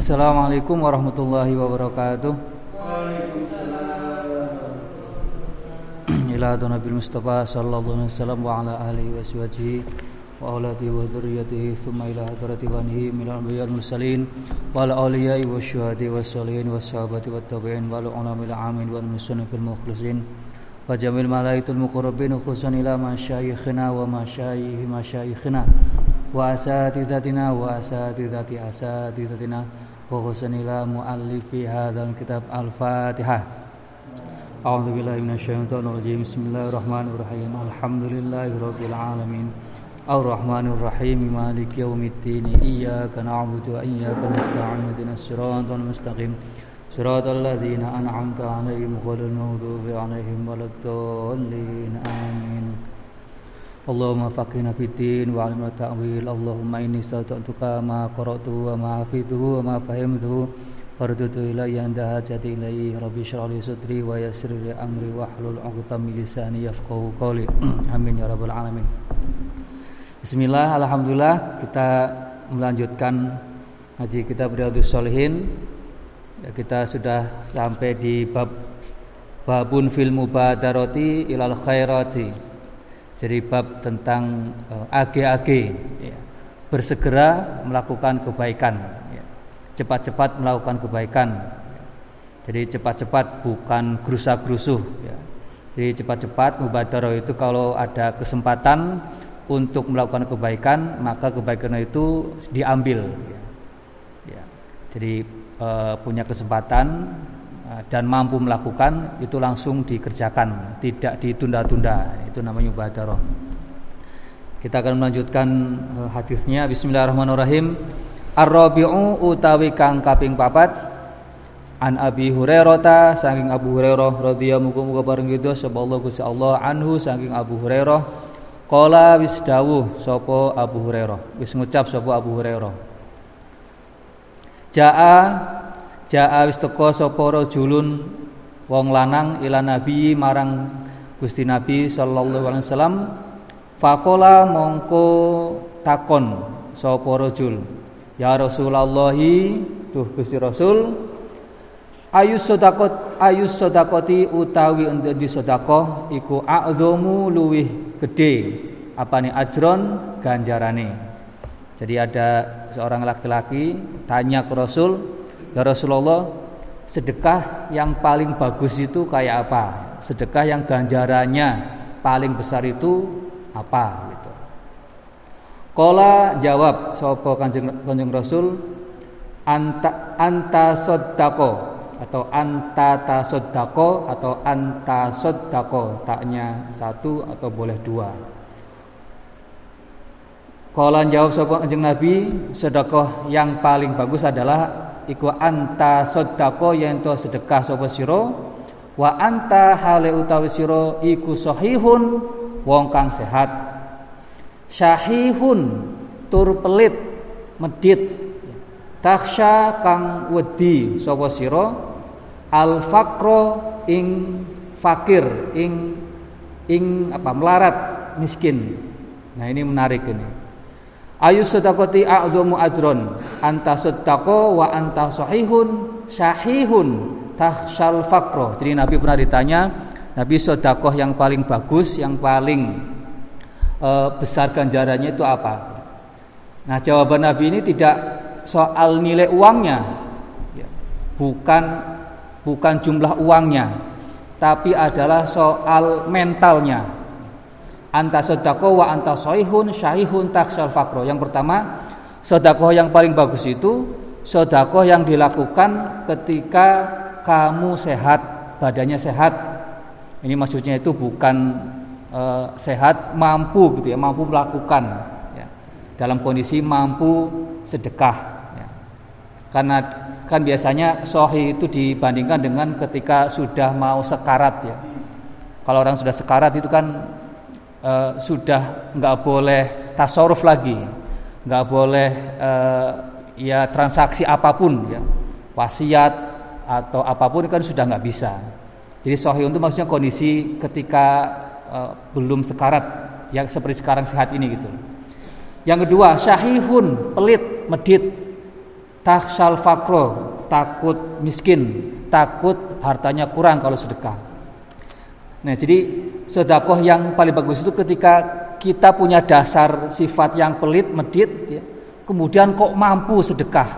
Assalamualaikum warahmatullahi wabarakatuh. Ila Nabi Mustafa sallallahu alaihi wasallam wa ala alihi wa sahbihi wa auladihi wa dzurriyyatihi thumma ila hadrati banihi minal anbiya'i wal mursalin wal awliya'i wasyuhadi wassalihin wassahabati wat tabi'in wal ulama'il amin wal muslimin fil mukhlisin wa jamil malaikatul muqarrabin khususan ila masyayikhina wa masyayikh masyayikhina wa asatidatina wa asatidati asatidatina khususan ila muallifi hadzal kitab al-fatihah أعوذ بالله من الشيطان الرجيم بسم الله الرحمن الرحيم الحمد لله رب العالمين الرحمن الرحيم مالك يوم الدين إياك نعبد وإياك نستعين اهدنا الصراط المستقيم صراط الذين أنعمت عليهم غير المغضوب عليهم ولا الضالين آمين اللهم فقهنا في الدين وعلمنا التأويل اللهم إني استودعتك ما قرأته وما حفظته وما فهمته فردد إلي عند حاجتي إليه ربي اشرح لي صدري ويسر لي أمري واحلل عقدة من لساني يفقهوا قولي آمين يا رب العالمين Bismillah, Alhamdulillah kita melanjutkan ngaji kita Riyadhus Shalihin. Ya, kita sudah sampai di bab babun fil mubadarati ilal khairati. Jadi bab tentang ag-ag ya, bersegera melakukan kebaikan. Ya, cepat-cepat melakukan kebaikan. Jadi cepat-cepat bukan gerusa-gerusuh. Ya. Jadi cepat-cepat mubadarah itu kalau ada kesempatan untuk melakukan kebaikan maka kebaikan itu diambil ya. Ya. jadi e, punya kesempatan dan mampu melakukan itu langsung dikerjakan tidak ditunda-tunda. Itu namanya mubadarah. Kita akan melanjutkan e, hadisnya. Bismillahirrahmanirrahim. Ar-Rabi'u utawi kang kaping papat. An Abi Hurairah saking Abu Hurairah radhiyallahu muga bareng gitu sallallahu Allah anhu saking Abu Hurairah. Kala wis dawuh sapa Abu Hurairah, wis ngucap sapa Abu Hurairah. Jaa jaa wis teka sapa rajulun wong lanang ila nabi marang Gusti Nabi sallallahu alaihi wasallam. Fakola mongko takon sapa rajul. Ya Rasulullah, duh Gusti Rasul, Ayu sodakot ayu sodakoti utawi di sodako iku a'dhamu luwih gede apa nih ajron ganjarane. Jadi ada seorang laki-laki tanya ke Rasul, "Ya Rasulullah, sedekah yang paling bagus itu kayak apa? Sedekah yang ganjarannya paling besar itu apa?" gitu. Kola jawab sapa Kanjeng, Kanjeng Rasul, "Anta anta soddako atau anta tasoddako atau anta soddako taknya satu atau boleh dua kalau jawab sapa kanjeng Nabi sedekah yang paling bagus adalah iku anta soddako yang to sedekah sapa sira? Wa anta hale utawi sira iku sahihun wong kang sehat. Syahihun tur pelit medit. Taksha kang wedi sapa sira? Al fakro ing fakir ing ing apa melarat miskin. Nah ini menarik ini ayu sedakoti a'dhamu ajron. Anta sedako wa anta sahihun syahihun tahsyal fakro jadi Nabi pernah ditanya Nabi sodakoh yang paling bagus yang paling uh, besar ganjarannya itu apa? Nah jawaban Nabi ini tidak soal nilai uangnya. Ya, bukan bukan jumlah uangnya, tapi adalah soal mentalnya. Anta sodako wa anta soihun syahihun taksal fakro. Yang pertama, sodako yang paling bagus itu sodako yang dilakukan ketika kamu sehat, badannya sehat. Ini maksudnya itu bukan e, sehat mampu gitu ya, mampu melakukan ya. dalam kondisi mampu sedekah. Ya. Karena kan biasanya sohi itu dibandingkan dengan ketika sudah mau sekarat ya kalau orang sudah sekarat itu kan e, sudah nggak boleh tasaruf lagi nggak boleh e, ya transaksi apa pun ya. Wasiat atau apa pun kan sudah nggak bisa. Jadi sohi itu maksudnya kondisi ketika e, belum sekarat yang seperti sekarang sehat ini gitu. Yang kedua syahihun pelit medit. Takhshal fakro takut miskin takut hartanya kurang kalau sedekah nah jadi sedekah yang paling bagus itu ketika kita punya dasar sifat yang pelit medit ya, kemudian kok mampu sedekah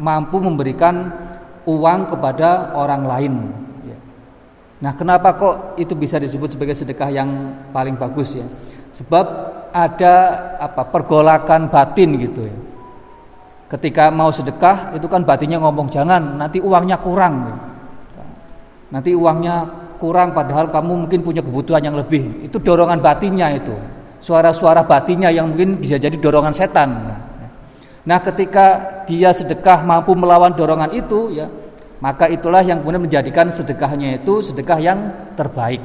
mampu memberikan uang kepada orang lain ya. nah kenapa kok itu bisa disebut sebagai sedekah yang paling bagus ya? Sebab ada apa pergolakan batin gitu ya. Ketika mau sedekah itu kan batinnya ngomong jangan nanti uangnya kurang. Nanti uangnya kurang padahal kamu mungkin punya kebutuhan yang lebih. Itu dorongan batinnya itu. Suara-suara batinnya yang mungkin bisa jadi dorongan setan. Nah ketika dia sedekah mampu melawan dorongan itu ya maka itulah yang kemudian menjadikan sedekahnya itu sedekah yang terbaik.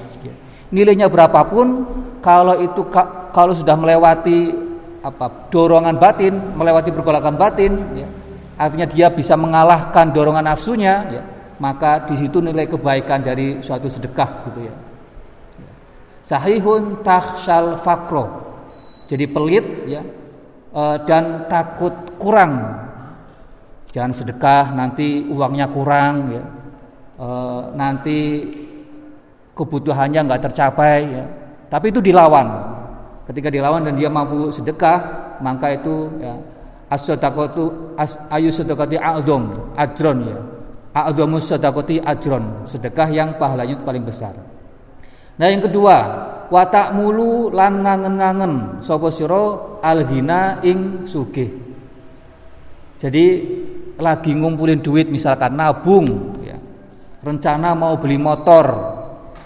Nilainya berapapun kalau itu kalau sudah melewati apa dorongan batin melewati pergolakan batin ya, artinya dia bisa mengalahkan dorongan nafsunya ya, maka di situ nilai kebaikan dari suatu sedekah gitu ya. Sahihun tahsal fakro. Jadi pelit ya e, dan takut kurang. Jangan sedekah nanti uangnya kurang ya. E, nanti kebutuhannya nggak tercapai ya. Tapi itu dilawan. Ketika dilawan dan dia mampu sedekah, maka itu ya as-sadaqatu as ayu ya. A'zamus sadaqati ajron, sedekah yang pahalanya paling besar. Nah, yang kedua, wa ta'mulu lan ngangen-ngangen sapa sira alghina ing sugih. Jadi lagi ngumpulin duit misalkan nabung ya. Rencana mau beli motor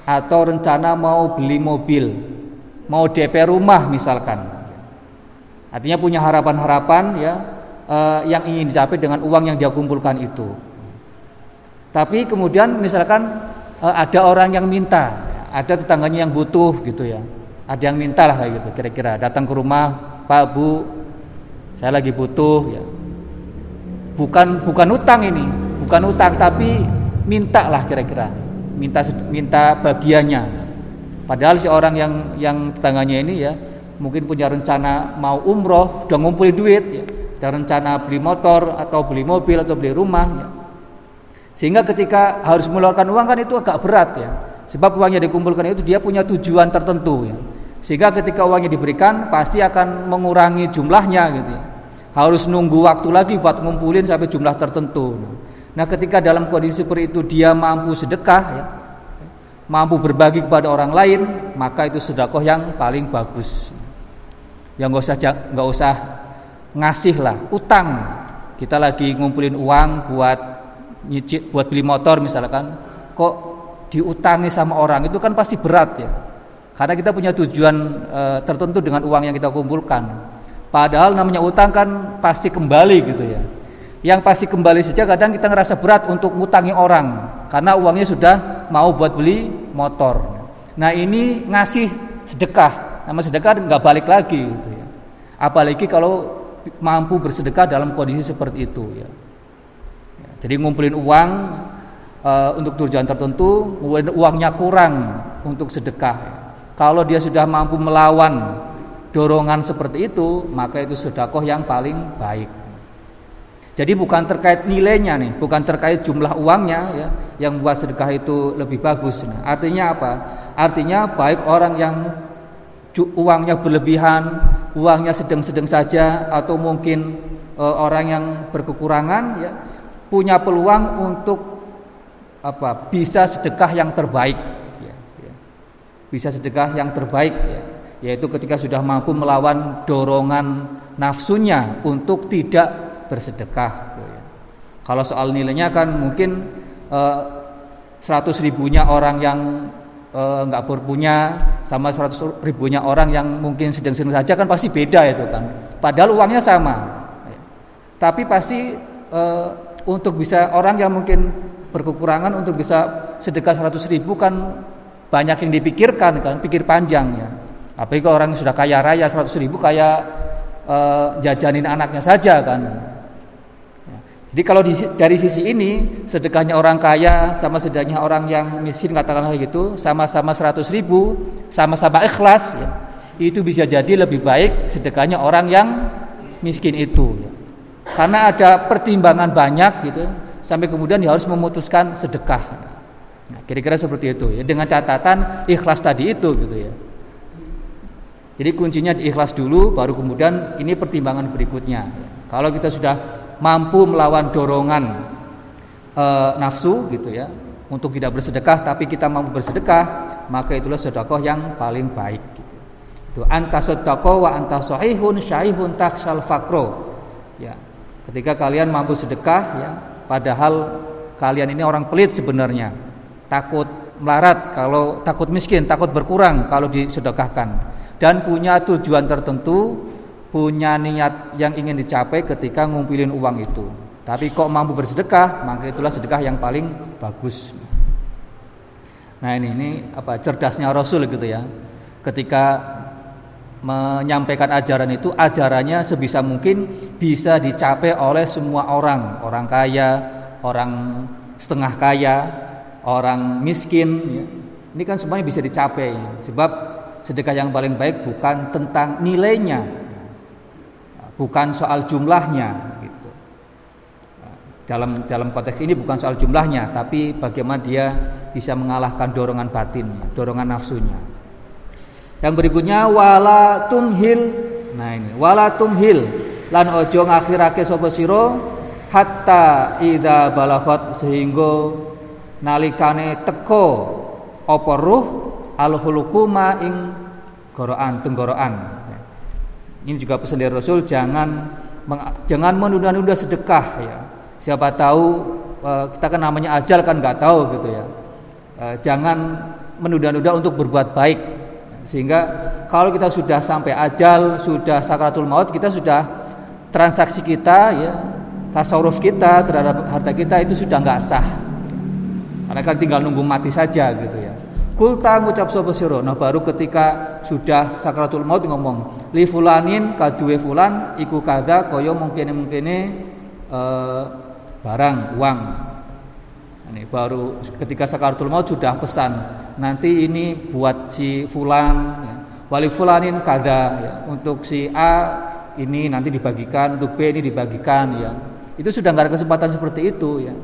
atau rencana mau beli mobil mau DP rumah misalkan. Artinya punya harapan-harapan ya eh, yang ingin dicapai dengan uang yang dia kumpulkan itu. Tapi kemudian misalkan eh, ada orang yang minta, ada tetangganya yang butuh gitu ya. Ada yang minta lah kayak gitu kira-kira datang ke rumah, Pak Bu, saya lagi butuh ya. Bukan bukan utang ini, bukan utang tapi minta lah kira-kira. Minta minta bagiannya Padahal si orang yang yang tetangganya ini ya mungkin punya rencana mau umroh, udah ngumpulin duit, ya, dan rencana beli motor atau beli mobil atau beli rumah. Ya. Sehingga ketika harus mengeluarkan uang kan itu agak berat ya. Sebab uangnya dikumpulkan itu dia punya tujuan tertentu ya. Sehingga ketika uangnya diberikan pasti akan mengurangi jumlahnya gitu ya. Harus nunggu waktu lagi buat ngumpulin sampai jumlah tertentu. Nah, ketika dalam kondisi seperti itu dia mampu sedekah ya, mampu berbagi kepada orang lain, maka itu sedekah yang paling bagus. Yang nggak usah nggak usah ngasih lah, utang. Kita lagi ngumpulin uang buat nyicil, buat beli motor misalkan, kok diutangi sama orang itu kan pasti berat ya. Karena kita punya tujuan e, tertentu dengan uang yang kita kumpulkan. Padahal namanya utang kan pasti kembali gitu ya. Yang pasti kembali saja kadang kita ngerasa berat untuk ngutangi orang karena uangnya sudah mau buat beli motor. Nah ini ngasih sedekah, nama sedekah nggak balik lagi gitu ya. Apalagi kalau mampu bersedekah dalam kondisi seperti itu ya. Jadi ngumpulin uang uh, untuk tujuan tertentu, uangnya kurang untuk sedekah. Kalau dia sudah mampu melawan dorongan seperti itu, maka itu sedekah yang paling baik. Jadi bukan terkait nilainya nih, bukan terkait jumlah uangnya ya, yang buat sedekah itu lebih bagus. Nah, artinya apa? Artinya baik orang yang uangnya berlebihan, uangnya sedang-sedang saja atau mungkin e, orang yang berkekurangan ya punya peluang untuk apa? Bisa sedekah yang terbaik ya, ya. Bisa sedekah yang terbaik ya, yaitu ketika sudah mampu melawan dorongan nafsunya untuk tidak bersedekah. Kalau soal nilainya kan mungkin eh, seratus ribunya orang yang eh, nggak berpunya sama seratus ribunya orang yang mungkin sedang-sedang saja kan pasti beda itu kan. Padahal uangnya sama. Tapi pasti eh, untuk bisa orang yang mungkin berkekurangan untuk bisa sedekah seratus ribu kan banyak yang dipikirkan kan, pikir panjang ya. Apalagi kalau orang sudah kaya raya seratus ribu kayak uh, jajanin anaknya saja kan. Jadi kalau di, dari sisi ini sedekahnya orang kaya sama sedekahnya orang yang miskin katakanlah gitu sama-sama 100 ribu sama-sama ikhlas ya, itu bisa jadi lebih baik sedekahnya orang yang miskin itu ya. Karena ada pertimbangan banyak gitu, sampai kemudian dia harus memutuskan sedekah. Nah, kira-kira seperti itu ya, dengan catatan ikhlas tadi itu gitu ya. Jadi kuncinya di ikhlas dulu, baru kemudian ini pertimbangan berikutnya. Kalau kita sudah mampu melawan dorongan e, nafsu gitu ya, untuk tidak bersedekah tapi kita mampu bersedekah, maka itulah sedekah yang paling baik. Gitu. Itu anta wa anta sahihun syaihun taksal fakro. Ketika kalian mampu sedekah ya, padahal kalian ini orang pelit sebenarnya. Takut melarat kalau takut miskin, takut berkurang kalau disedekahkan dan punya tujuan tertentu, punya niat yang ingin dicapai ketika ngumpulin uang itu. Tapi kok mampu bersedekah, maka itulah sedekah yang paling bagus. Nah, ini ini apa cerdasnya Rasul gitu ya. Ketika menyampaikan ajaran itu ajarannya sebisa mungkin bisa dicapai oleh semua orang. Orang kaya orang setengah kaya orang miskin ya. ini kan semuanya bisa dicapai. Sebab sedekah yang paling baik bukan tentang nilainya bukan soal jumlahnya gitu. Dalam dalam konteks ini bukan soal jumlahnya tapi bagaimana dia bisa mengalahkan dorongan batinnya dorongan nafsunya yang berikutnya wala tumhil. Nah ini wala tumhil lan ojo ngakhirake sapa sira hatta ida balagot sehingga nalikane teko apa ruh al hulukuma ing goroan tenggorokan. Ini juga pesan dari Rasul jangan jangan menunda-nunda sedekah ya. Siapa tahu eh, kita kan namanya ajal kan nggak tahu gitu ya. Eh, jangan menunda-nunda untuk berbuat baik sehingga kalau kita sudah sampai ajal, sudah sakratul maut, kita sudah transaksi kita ya, tasawuf kita terhadap harta kita itu sudah nggak sah. Karena kan tinggal nunggu mati saja gitu ya. Kulta ngucap sapa sira. Nah baru ketika sudah sakratul maut ngomong, li fulanin kaduwe fulan iku kada kaya mungkin-mungkine eh, barang uang ini baru ketika sakaratul maut sudah pesan nanti ini buat si fulan ya. wali fulanin kada ya. untuk si A ini nanti dibagikan untuk B ini dibagikan ya. Itu sudah nggak ada kesempatan seperti itu ya.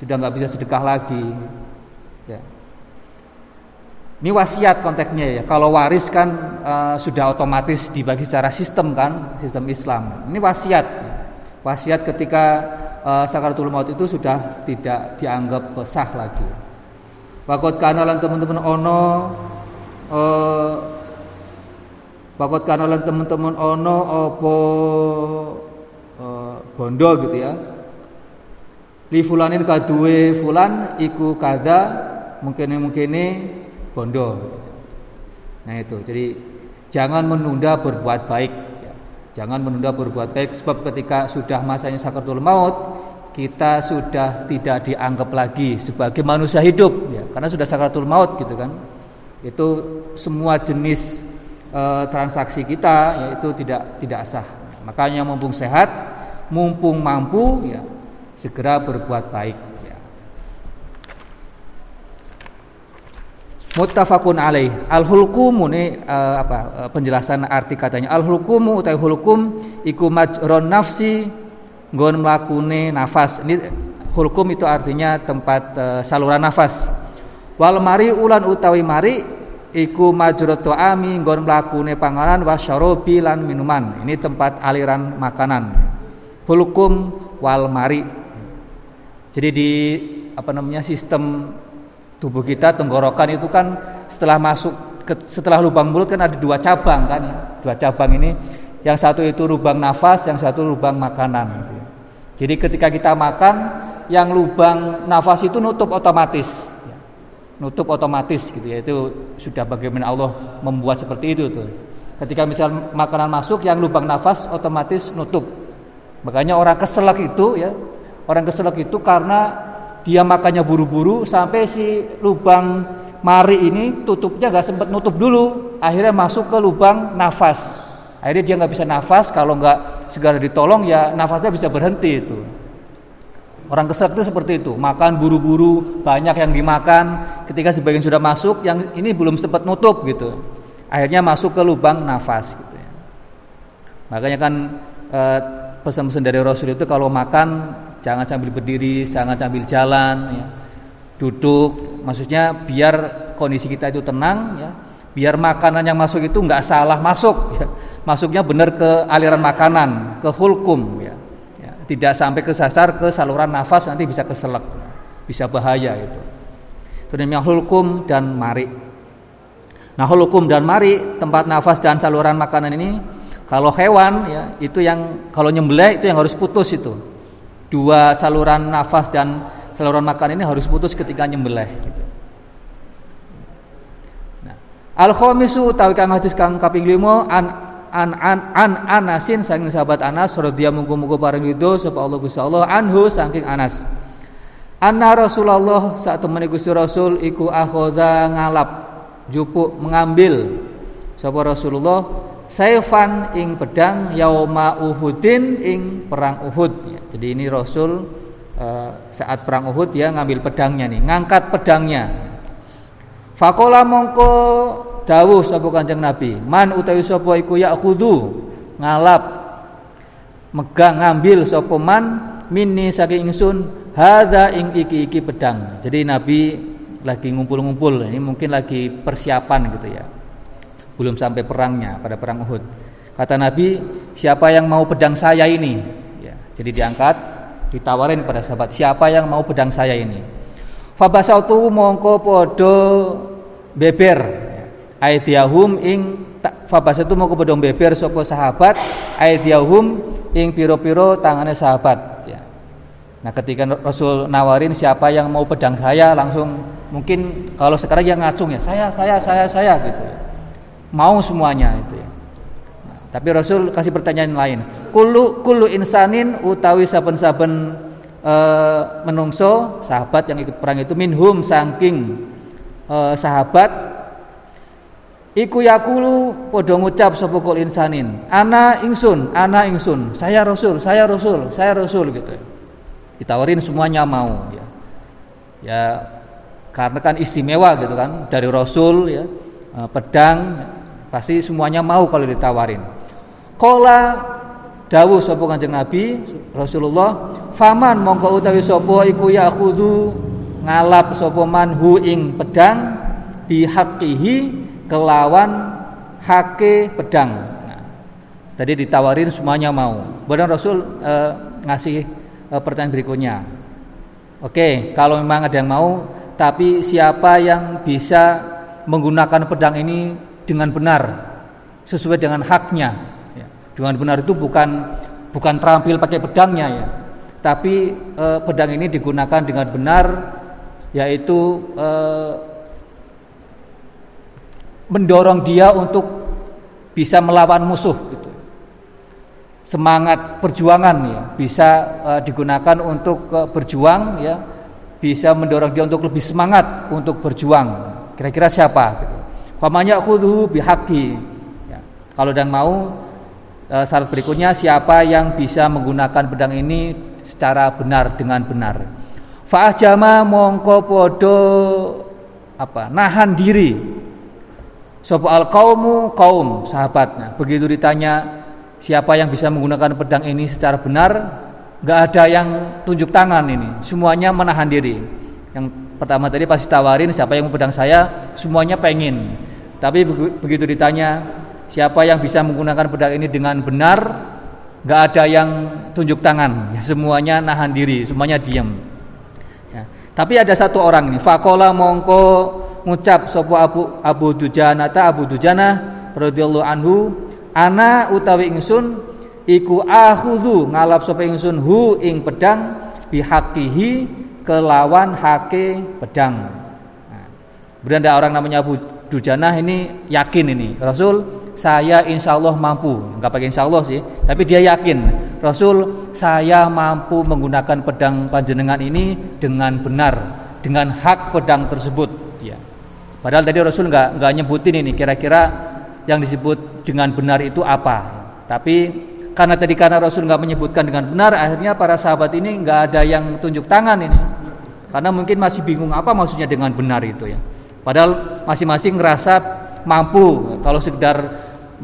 Sudah nggak bisa sedekah lagi ya. Ini wasiat konteksnya ya. Kalau waris kan uh, sudah otomatis dibagi secara sistem kan sistem Islam. Ini wasiat wasiat ketika uh, sakaratul maut itu sudah tidak dianggap sah lagi. Wakot kanalan teman-teman ono uh, Wakot kanalan teman-teman ono opo uh, bondo gitu ya. Li fulanin kadue fulan iku kada mungkin mungkin bondo. Nah itu jadi jangan menunda berbuat baik Jangan menunda berbuat baik sebab ketika sudah masanya sakaratul maut kita sudah tidak dianggap lagi sebagai manusia hidup ya karena sudah sakaratul maut gitu kan. Itu semua jenis e, transaksi kita yaitu tidak tidak sah. Makanya mumpung sehat, mumpung mampu ya segera berbuat baik. Muttafaqun alaih. Al hulkumu ini uh, apa uh, penjelasan arti katanya. Al hulkumu utai hulkum iku majron nafsi nggon mlakune nafas. Ini hulkum itu artinya tempat uh, saluran nafas. Wal mari ulan utawi mari iku majrot ami nggon mlakune panganan wasyarobi lan minuman. Ini tempat aliran makanan. Hulkum wal mari. Jadi di apa namanya sistem tubuh kita tenggorokan itu kan setelah masuk ke, setelah lubang mulut kan ada dua cabang kan dua cabang ini. Yang satu itu lubang nafas yang satu lubang makanan gitu. jadi ketika kita makan yang lubang nafas itu nutup otomatis. Nutup otomatis gitu ya. Itu sudah bagaimana Allah membuat seperti itu tuh. Ketika misal makanan masuk yang lubang nafas otomatis nutup. Makanya orang keselak itu ya. Orang keselak itu karena dia makannya buru-buru sampai si lubang mari ini tutupnya gak sempat nutup dulu. Akhirnya masuk ke lubang nafas. Akhirnya dia nggak bisa nafas kalau nggak segera ditolong ya nafasnya bisa berhenti itu. Orang kesel itu seperti itu. Makan buru-buru banyak yang dimakan. Ketika sebagian sudah masuk yang ini belum sempat nutup gitu. Akhirnya masuk ke lubang nafas gitu ya. makanya kan eh, pesan-pesan dari Rasul itu kalau makan jangan sambil berdiri, jangan sambil jalan, ya. duduk. Maksudnya biar kondisi kita itu tenang, ya. biar makanan yang masuk itu nggak salah masuk, ya. masuknya benar ke aliran makanan, ke hulkum, ya. ya. Tidak sampai kesasar ke saluran nafas nanti bisa keselak, bisa bahaya itu. Itu namanya hulkum dan mari. Nah hulkum dan mari tempat nafas dan saluran makanan ini kalau hewan ya itu yang kalau nyembelih itu yang harus putus itu. Dua saluran nafas dan saluran makan ini harus putus ketika nyembelih gitu. Nah, al khamisu utawi kang hadis kang kaping 5 an an an an Anasin saking sahabat Anas radhiyallahu muga-muga paring ridho sapa Allah Gusti Allah anhu saking Anas. Anna Rasulullah saat temani Gusti Rasul iku akhoda ngalap jupuk mengambil sapa Rasulullah saifan ing pedang yauma Uhudin ing perang Uhud ya. Jadi ini Rasul uh, saat perang Uhud ya ngambil pedangnya nih, ngangkat pedangnya. Fakola mongko dawuh sapa Kanjeng Nabi, man utawi sapa iku khudu ngalap megang ngambil sapa man minni saking ingsun hadza ing iki-iki pedang. Jadi Nabi lagi ngumpul-ngumpul, ini mungkin lagi persiapan gitu ya belum sampai perangnya pada perang Uhud. Kata Nabi, siapa yang mau pedang saya ini? Ya, jadi diangkat, ditawarin pada sahabat, siapa yang mau pedang saya ini? Fabasautu mongko podo beber. Aidiyahum ing fabasatu mongko podo beber sopo sahabat. Aidiyahum ing piro-piro tangannya sahabat. Ya. Nah ketika Rasul nawarin siapa yang mau pedang saya langsung mungkin kalau sekarang yang ngacung ya saya saya saya saya gitu ya mau semuanya itu ya. Nah, tapi Rasul kasih pertanyaan lain. Kulu kulu insanin utawi saben-saben e, menungso sahabat yang ikut perang itu minhum saking e, sahabat Iku yakulu podo ngucap sapa insanin. Ana ingsun, ana ingsun. Saya Rasul, saya Rasul, saya Rasul gitu. Ditawarin semuanya mau ya. Ya karena kan istimewa gitu kan dari Rasul ya eh, pedang Pasti semuanya mau kalau ditawarin. Kola dawuh sapa Kanjeng Nabi Rasulullah, "Faman mongko utawi sapa iku khudu ngalap sapa man hu ing pedang bihaqihi kelawan hake pedang." Nah, tadi ditawarin semuanya mau. Badan Rasul eh, ngasih eh, pertanyaan berikutnya. Oke, kalau memang ada yang mau, tapi siapa yang bisa menggunakan pedang ini dengan benar sesuai dengan haknya ya. dengan benar itu bukan bukan terampil pakai pedangnya ya tapi e, pedang ini digunakan dengan benar yaitu e, mendorong dia untuk bisa melawan musuh gitu. semangat perjuangan ya bisa e, digunakan untuk e, berjuang ya bisa mendorong dia untuk lebih semangat untuk berjuang kira-kira siapa gitu Famanya khudhu bihaqi. Ya. Kalau dan mau e, syarat berikutnya siapa yang bisa menggunakan pedang ini secara benar dengan benar. Fa'ajama mongko podo apa? Nahan diri. Sopo al kaumu kaum sahabatnya. Begitu ditanya siapa yang bisa menggunakan pedang ini secara benar, nggak ada yang tunjuk tangan ini. Semuanya menahan diri. Yang pertama tadi pasti tawarin siapa yang pedang saya, semuanya pengen. Tapi begitu ditanya siapa yang bisa menggunakan pedang ini dengan benar, nggak ada yang tunjuk tangan, ya, semuanya nahan diri, semuanya diam. Ya. Tapi ada satu orang ini, fakola mongko ngucap sopo abu abu dujana ta abu dujana radhiyallahu anhu ana utawi ingsun iku akhudhu ngalap sopo ingsun hu ing pedang bihakihi kelawan hake pedang. Nah, beranda orang namanya Abu Dujanah ini yakin ini. Rasul saya insya Allah mampu. Nggak pakai insya Allah sih tapi dia yakin. Rasul saya mampu menggunakan pedang panjenengan ini dengan benar dengan hak pedang tersebut. Ya padahal tadi Rasul nggak nggak nyebutin ini kira-kira yang disebut dengan benar itu apa. Tapi karena tadi karena Rasul nggak menyebutkan dengan benar akhirnya para sahabat ini nggak ada yang tunjuk tangan ini. Karena mungkin masih bingung apa maksudnya dengan benar itu ya Padahal masing-masing ngerasa mampu kalau sekedar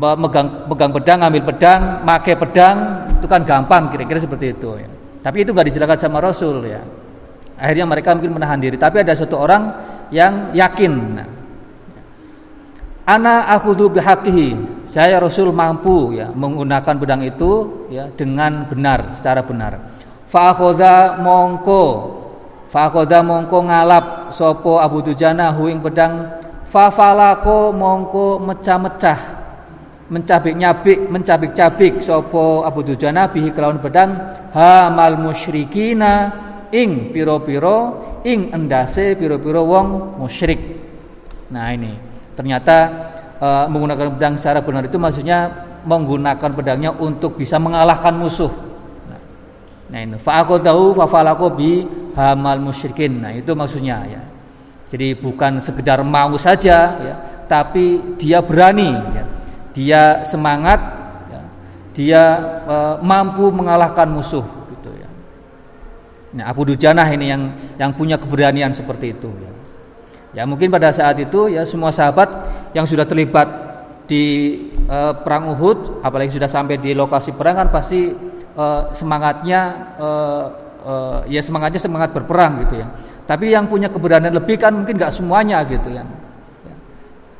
megang pegang pedang, ambil pedang, make pedang itu kan gampang kira-kira seperti itu ya. Tapi itu nggak dijelaskan sama Rasul ya. Akhirnya mereka mungkin menahan diri. Tapi ada satu orang yang yakin. Ana akhudhu bihaqihi. Saya Rasul mampu ya menggunakan pedang itu ya dengan benar, secara benar. Fa mongko fa mongko ngalap sopo Abu Dujana huing pedang fa falako mongko mecah-mecah mencabik-nyabik mencabik-cabik sopo Abu Dujana bihi kelawan pedang hamal musyrikina ing piro-piro ing endase piro-piro wong musyrik. Nah ini ternyata e, menggunakan pedang secara benar itu maksudnya menggunakan pedangnya untuk bisa mengalahkan musuh. Nah, nah ini tahu fa'falako bi hamal musyrikin. Nah itu maksudnya ya. Jadi bukan sekedar mau saja ya, tapi dia berani ya. Dia semangat ya. Dia e, mampu mengalahkan musuh gitu ya. Nah, Abu Dujanah ini yang yang punya keberanian seperti itu ya. Ya mungkin pada saat itu ya semua sahabat yang sudah terlibat di uh, perang Uhud, apalagi sudah sampai di lokasi perang kan pasti uh, semangatnya uh, uh, ya semangatnya semangat berperang gitu ya. Tapi yang punya keberanian lebih kan mungkin nggak semuanya gitu ya.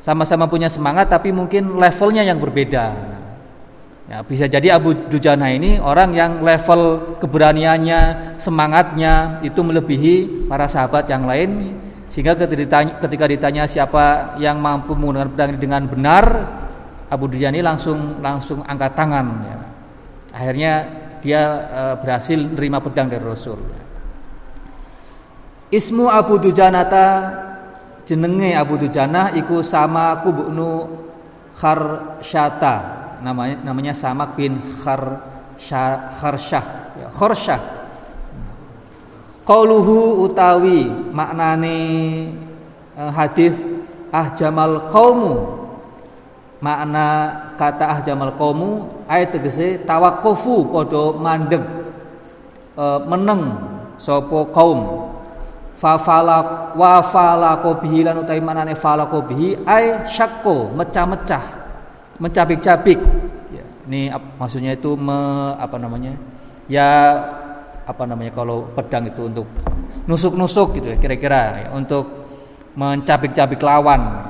Sama-sama punya semangat tapi mungkin levelnya yang berbeda. Ya, bisa jadi Abu Dujana ini orang yang level keberaniannya, semangatnya itu melebihi para sahabat yang lain sehingga ketika ditanya, siapa yang mampu menggunakan pedang ini dengan benar, Abu Dujani langsung langsung angkat tangan. Ya. Akhirnya dia e, berhasil menerima pedang dari Rasul. Ismu Abu Dujanata jenenge Abu Dujanah iku sama kubnu Kharsyata. Namanya namanya sama bin Kharsyah Kharsyah. Ya, Kharsyah. Qauluhu utawi maknane uh, hadis ahjamal qaumu makna kata ahjamal qaumu ayat tegese tawakufu padha mandeg uh, meneng sapa kaum fa fala wa fala bihi lan utawi maknane fala bihi ay syakko mecah-mecah mencabik-cabik ya, ini maksudnya itu me, apa namanya ya apa namanya kalau pedang itu untuk nusuk-nusuk gitu ya kira-kira ya, untuk mencabik-cabik lawan.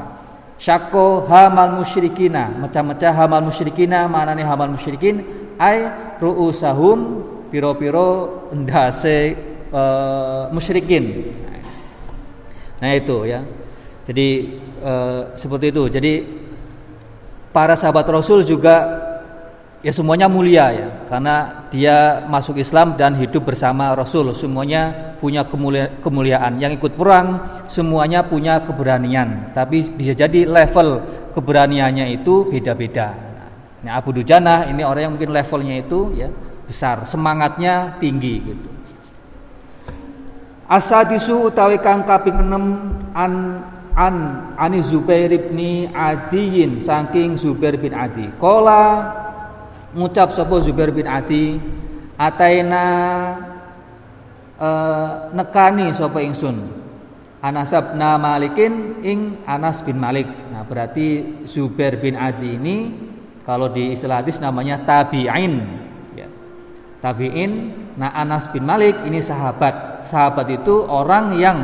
Syako hamal musyrikina, macam-macam hamal musyrikina, mana nih hamal musyrikin? Ai ru'usahum piro-piro ndase uh, musyrikin. Nah itu ya. Jadi uh, seperti itu. Jadi para sahabat Rasul juga ya semuanya mulia ya karena dia masuk Islam dan hidup bersama Rasul. Semuanya punya kemulia kemuliaan. Yang ikut perang semuanya punya keberanian. Tapi bisa jadi level keberaniannya itu beda-beda. Nah Abu Dujana ini orang yang mungkin levelnya itu ya besar. Semangatnya tinggi gitu. Asadisu utawi kang kaping 6 an an ani Zubair bin Adiyin saking Zubair bin Adi. Kola ngucap sapa Zubair bin Adi ataina uh, nekani sapa ingsun Anas bin Malikin ing Anas bin Malik. Nah, berarti Zubair bin Adi ini kalau di istilah hadis namanya tabi'in ya. Tabi'in nah Anas bin Malik ini sahabat. Sahabat itu orang yang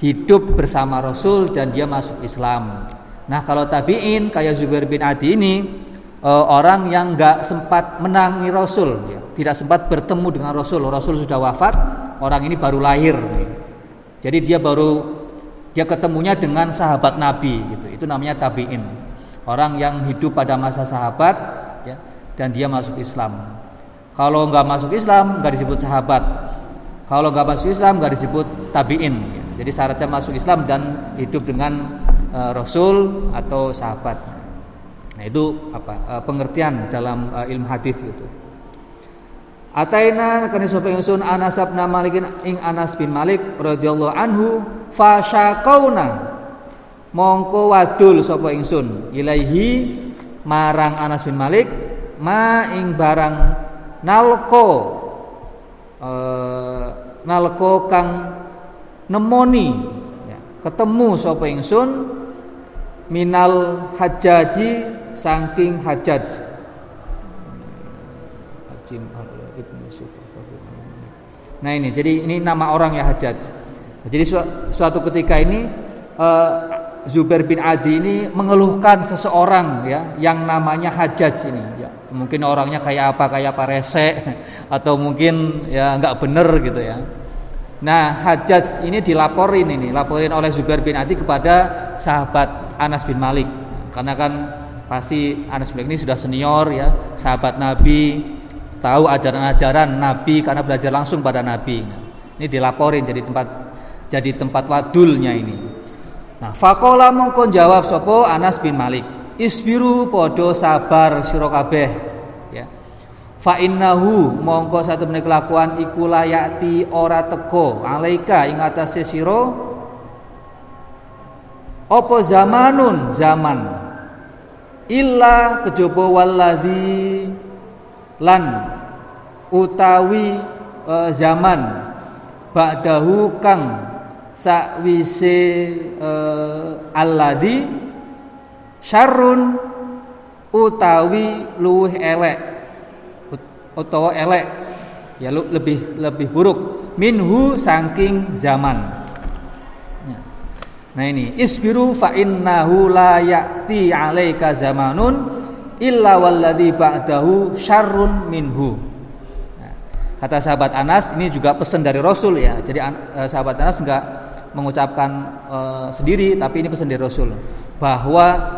hidup bersama Rasul dan dia masuk Islam. Nah, kalau tabi'in kayak Zubair bin Adi ini uh, orang yang nggak sempat menangi Rasul, ya. tidak sempat bertemu dengan Rasul. Rasul sudah wafat, orang ini baru lahir. Ya. Jadi dia baru dia ketemunya dengan sahabat Nabi, gitu. Itu namanya tabiin. Orang yang hidup pada masa sahabat, ya, dan dia masuk Islam. Kalau nggak masuk Islam, nggak disebut sahabat. Kalau nggak masuk Islam, nggak disebut tabiin. Ya. Jadi syaratnya masuk Islam dan hidup dengan uh, Rasul atau sahabat. Nah itu apa? Uh, pengertian dalam uh, ilmu hadis itu. Ataina kani sapa ingsun Anas bin Malik ing Anas bin Malik radhiyallahu anhu fasyaqauna. Mongko wadul sapa ingsun ilaihi marang Anas bin Malik ma ing barang nalko. Uh, nalko kang nemoni ya, ketemu sapa ingsun minal hajaji saking hajat Nah ini jadi ini nama orang ya hajat. Jadi suatu ketika ini uh, Zubair bin Adi ini mengeluhkan seseorang ya yang namanya Hajjaj ini. Ya mungkin orangnya kayak apa kayak apa rese atau mungkin ya nggak bener gitu ya. Nah Hajjaj ini dilaporin ini laporin oleh Zubair bin Adi kepada sahabat Anas bin Malik. Karena kan pasti Anas bin ini sudah senior ya sahabat Nabi tahu ajaran-ajaran Nabi karena belajar langsung pada Nabi ini dilaporin jadi tempat jadi tempat wadulnya ini. Nah, fakola mongko jawab sopo Anas bin Malik. Isbiru podo sabar sira kabeh. Ya. Fa innahu mongko satu menit kelakuan iku layati ora teko alaika ing atase sira apa zamanun zaman illa kejaba walladzi lan utawi e, zaman ba'dahu kang sakwise uh, alladhi syarrun utawi luwih elek utawa elek ya lebih lebih buruk minhu saking zaman. Nah ini isbiru fa innahu la ya'ti 'alaika zamanun illa walladhi ba'dahu syarrun minhu. Nah, kata sahabat Anas ini juga pesan dari Rasul ya. Jadi eh, sahabat Anas enggak mengucapkan uh, sendiri tapi ini pesan dari Rasul. Bahwa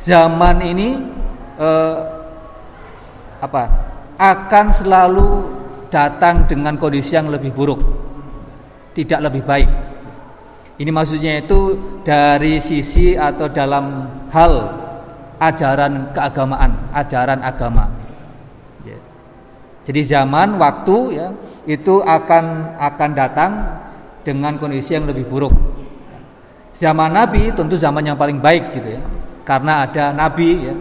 zaman ini uh, apa akan selalu datang dengan kondisi yang lebih buruk tidak lebih baik ini maksudnya itu dari sisi atau dalam hal ajaran keagamaan ajaran agama ya. jadi zaman waktu ya itu akan akan datang dengan kondisi yang lebih buruk. Zaman Nabi tentu zaman yang paling baik gitu ya. Karena ada Nabi ya.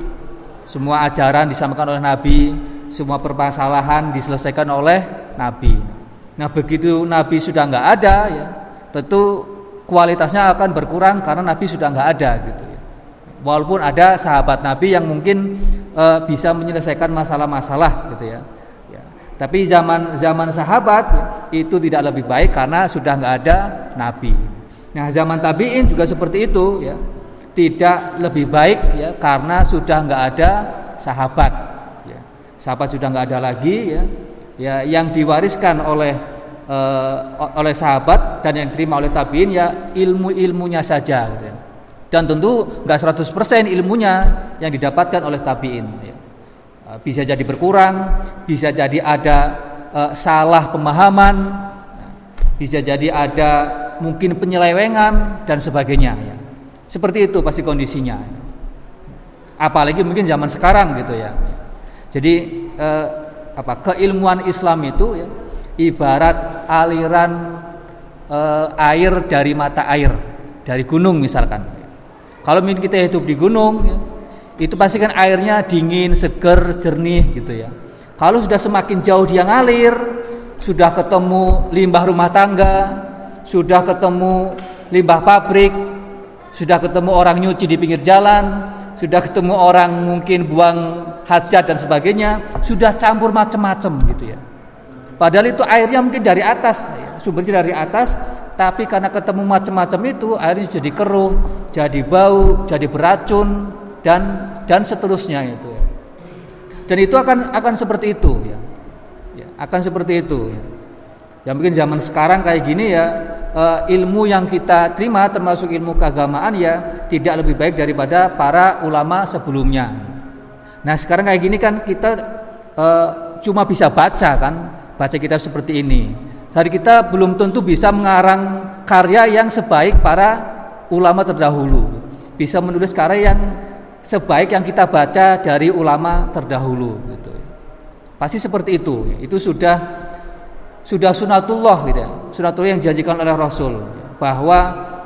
Semua ajaran disampaikan oleh Nabi, semua permasalahan diselesaikan oleh Nabi. Nah begitu Nabi sudah nggak ada ya, tentu kualitasnya akan berkurang karena Nabi sudah nggak ada gitu ya. Walaupun ada sahabat Nabi yang mungkin e, bisa menyelesaikan masalah-masalah gitu ya tapi zaman zaman sahabat itu tidak lebih baik karena sudah nggak ada nabi. Nah zaman tabiin juga seperti itu ya, tidak lebih baik ya karena sudah nggak ada sahabat. Ya. Sahabat sudah nggak ada lagi ya, ya yang diwariskan oleh uh, oleh sahabat dan yang diterima oleh tabiin ya ilmu ilmunya saja. Gitu ya. Dan tentu nggak 100% ilmunya yang didapatkan oleh tabiin. Ya. Eh, bisa jadi berkurang, bisa jadi ada uh, salah pemahaman, bisa jadi ada mungkin penyelewengan dan sebagainya. Ya. Seperti itu pasti kondisinya. Apalagi mungkin zaman sekarang gitu ya. Jadi uh, apa keilmuan Islam itu ya, ibarat aliran uh, air dari mata air dari gunung misalkan. Kalau kita hidup di gunung, ya, itu pasti kan airnya dingin, seger, jernih gitu ya. Kalau sudah semakin jauh dia ngalir, sudah ketemu limbah rumah tangga, sudah ketemu limbah pabrik, sudah ketemu orang nyuci di pinggir jalan, sudah ketemu orang mungkin buang hajat dan sebagainya, sudah campur macam-macam gitu ya. Padahal itu airnya mungkin dari atas, sumbernya dari atas, tapi karena ketemu macam-macam itu airnya jadi keruh, jadi bau, jadi beracun, dan dan seterusnya itu ya. Dan itu akan akan seperti itu ya. ya akan seperti itu ya. Ya mungkin zaman sekarang kayak gini ya uh, ilmu yang kita terima termasuk ilmu keagamaan ya tidak lebih baik daripada para ulama sebelumnya. Nah sekarang kayak gini kan kita uh, cuma bisa baca kan, baca kita seperti ini. Dari kita belum tentu bisa mengarang karya yang sebaik para ulama terdahulu. Bisa menulis karya yang sebaik yang kita baca dari ulama terdahulu gitu. Pasti seperti itu. Itu sudah sudah sunatullah gitu. Sunatullah yang dijanjikan oleh Rasul bahwa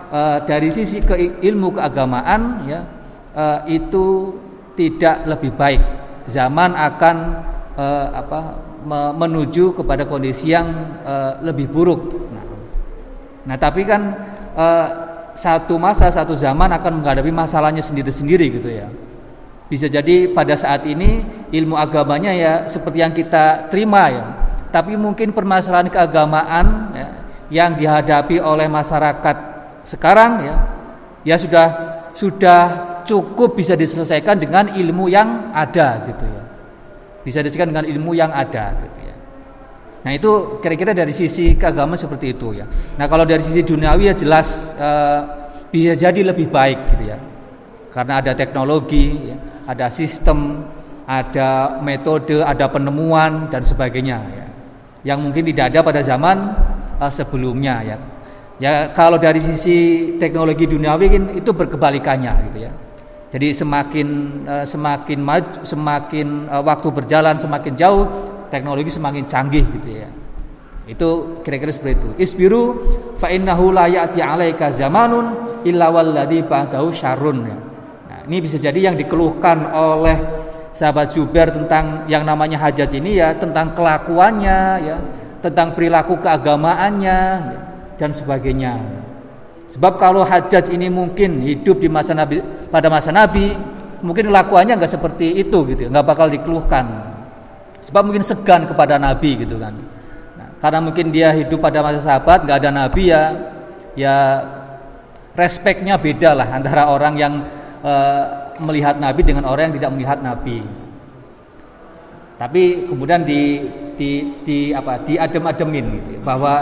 e, dari sisi ke ilmu keagamaan ya e, itu tidak lebih baik. Zaman akan e, apa menuju kepada kondisi yang e, lebih buruk. Nah, nah tapi kan e, satu masa satu zaman akan menghadapi masalahnya sendiri-sendiri gitu ya Bisa jadi pada saat ini ilmu agamanya ya seperti yang kita terima ya. Tapi mungkin permasalahan keagamaan ya, yang dihadapi oleh masyarakat sekarang ya ya sudah sudah cukup bisa diselesaikan dengan ilmu yang ada gitu ya. Bisa diselesaikan dengan ilmu yang ada gitu ya. Nah itu kira-kira dari sisi keagamaan seperti itu ya. Nah kalau dari sisi duniawi ya jelas uh, bisa jadi lebih baik gitu ya. Karena ada teknologi ya ada sistem, ada metode, ada penemuan dan sebagainya ya. Yang mungkin tidak ada pada zaman uh, sebelumnya ya. Ya kalau dari sisi teknologi duniawi kan itu berkebalikannya gitu ya. Jadi semakin uh, semakin maju, semakin uh, waktu berjalan semakin jauh, teknologi semakin canggih gitu ya. Itu kira-kira seperti itu. Isbiru fa innahu la ya'ti 'alaika zamanun illa walladhi ba'dahu syarrun ya. Ini bisa jadi yang dikeluhkan oleh sahabat Jubair tentang yang namanya hajat ini ya tentang kelakuannya ya, tentang perilaku keagamaannya ya, dan sebagainya. Sebab kalau hajat ini mungkin hidup di masa Nabi pada masa Nabi, mungkin kelakuannya nggak seperti itu gitu, nggak bakal dikeluhkan. Sebab mungkin segan kepada Nabi gitu kan. Nah, karena mungkin dia hidup pada masa sahabat, nggak ada Nabi ya, ya respeknya beda lah antara orang yang uh, melihat Nabi dengan orang yang tidak melihat Nabi. Tapi kemudian di di di apa diadem-ademin gitu, bahwa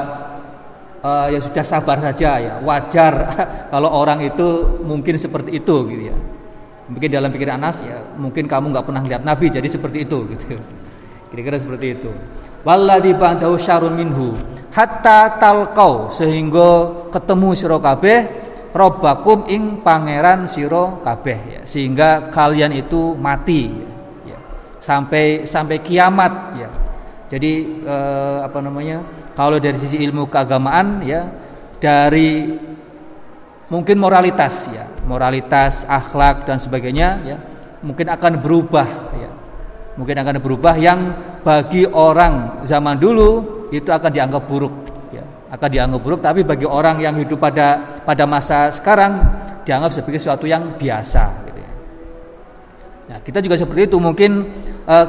uh, ya sudah sabar saja ya. Wajar kalau orang itu mungkin seperti itu gitu ya. Mungkin dalam pikiran Anas ya mungkin kamu nggak pernah lihat Nabi jadi seperti itu gitu. Kira-kira seperti itu. Walladzi ba'dahu syarun minhu hatta talqau sehingga ketemu sira kabeh robakum ing pangeran siro kabeh ya. Sehingga kalian itu mati ya, sampai sampai kiamat ya. Jadi eh, apa namanya kalau dari sisi ilmu keagamaan ya dari mungkin moralitas ya moralitas akhlak dan sebagainya ya mungkin akan berubah ya. Mungkin akan berubah yang bagi orang zaman dulu itu akan dianggap buruk akan dianggap buruk tapi bagi orang yang hidup pada pada masa sekarang dianggap sebagai sesuatu yang biasa gitu ya. Nah, kita juga seperti itu. Mungkin eh,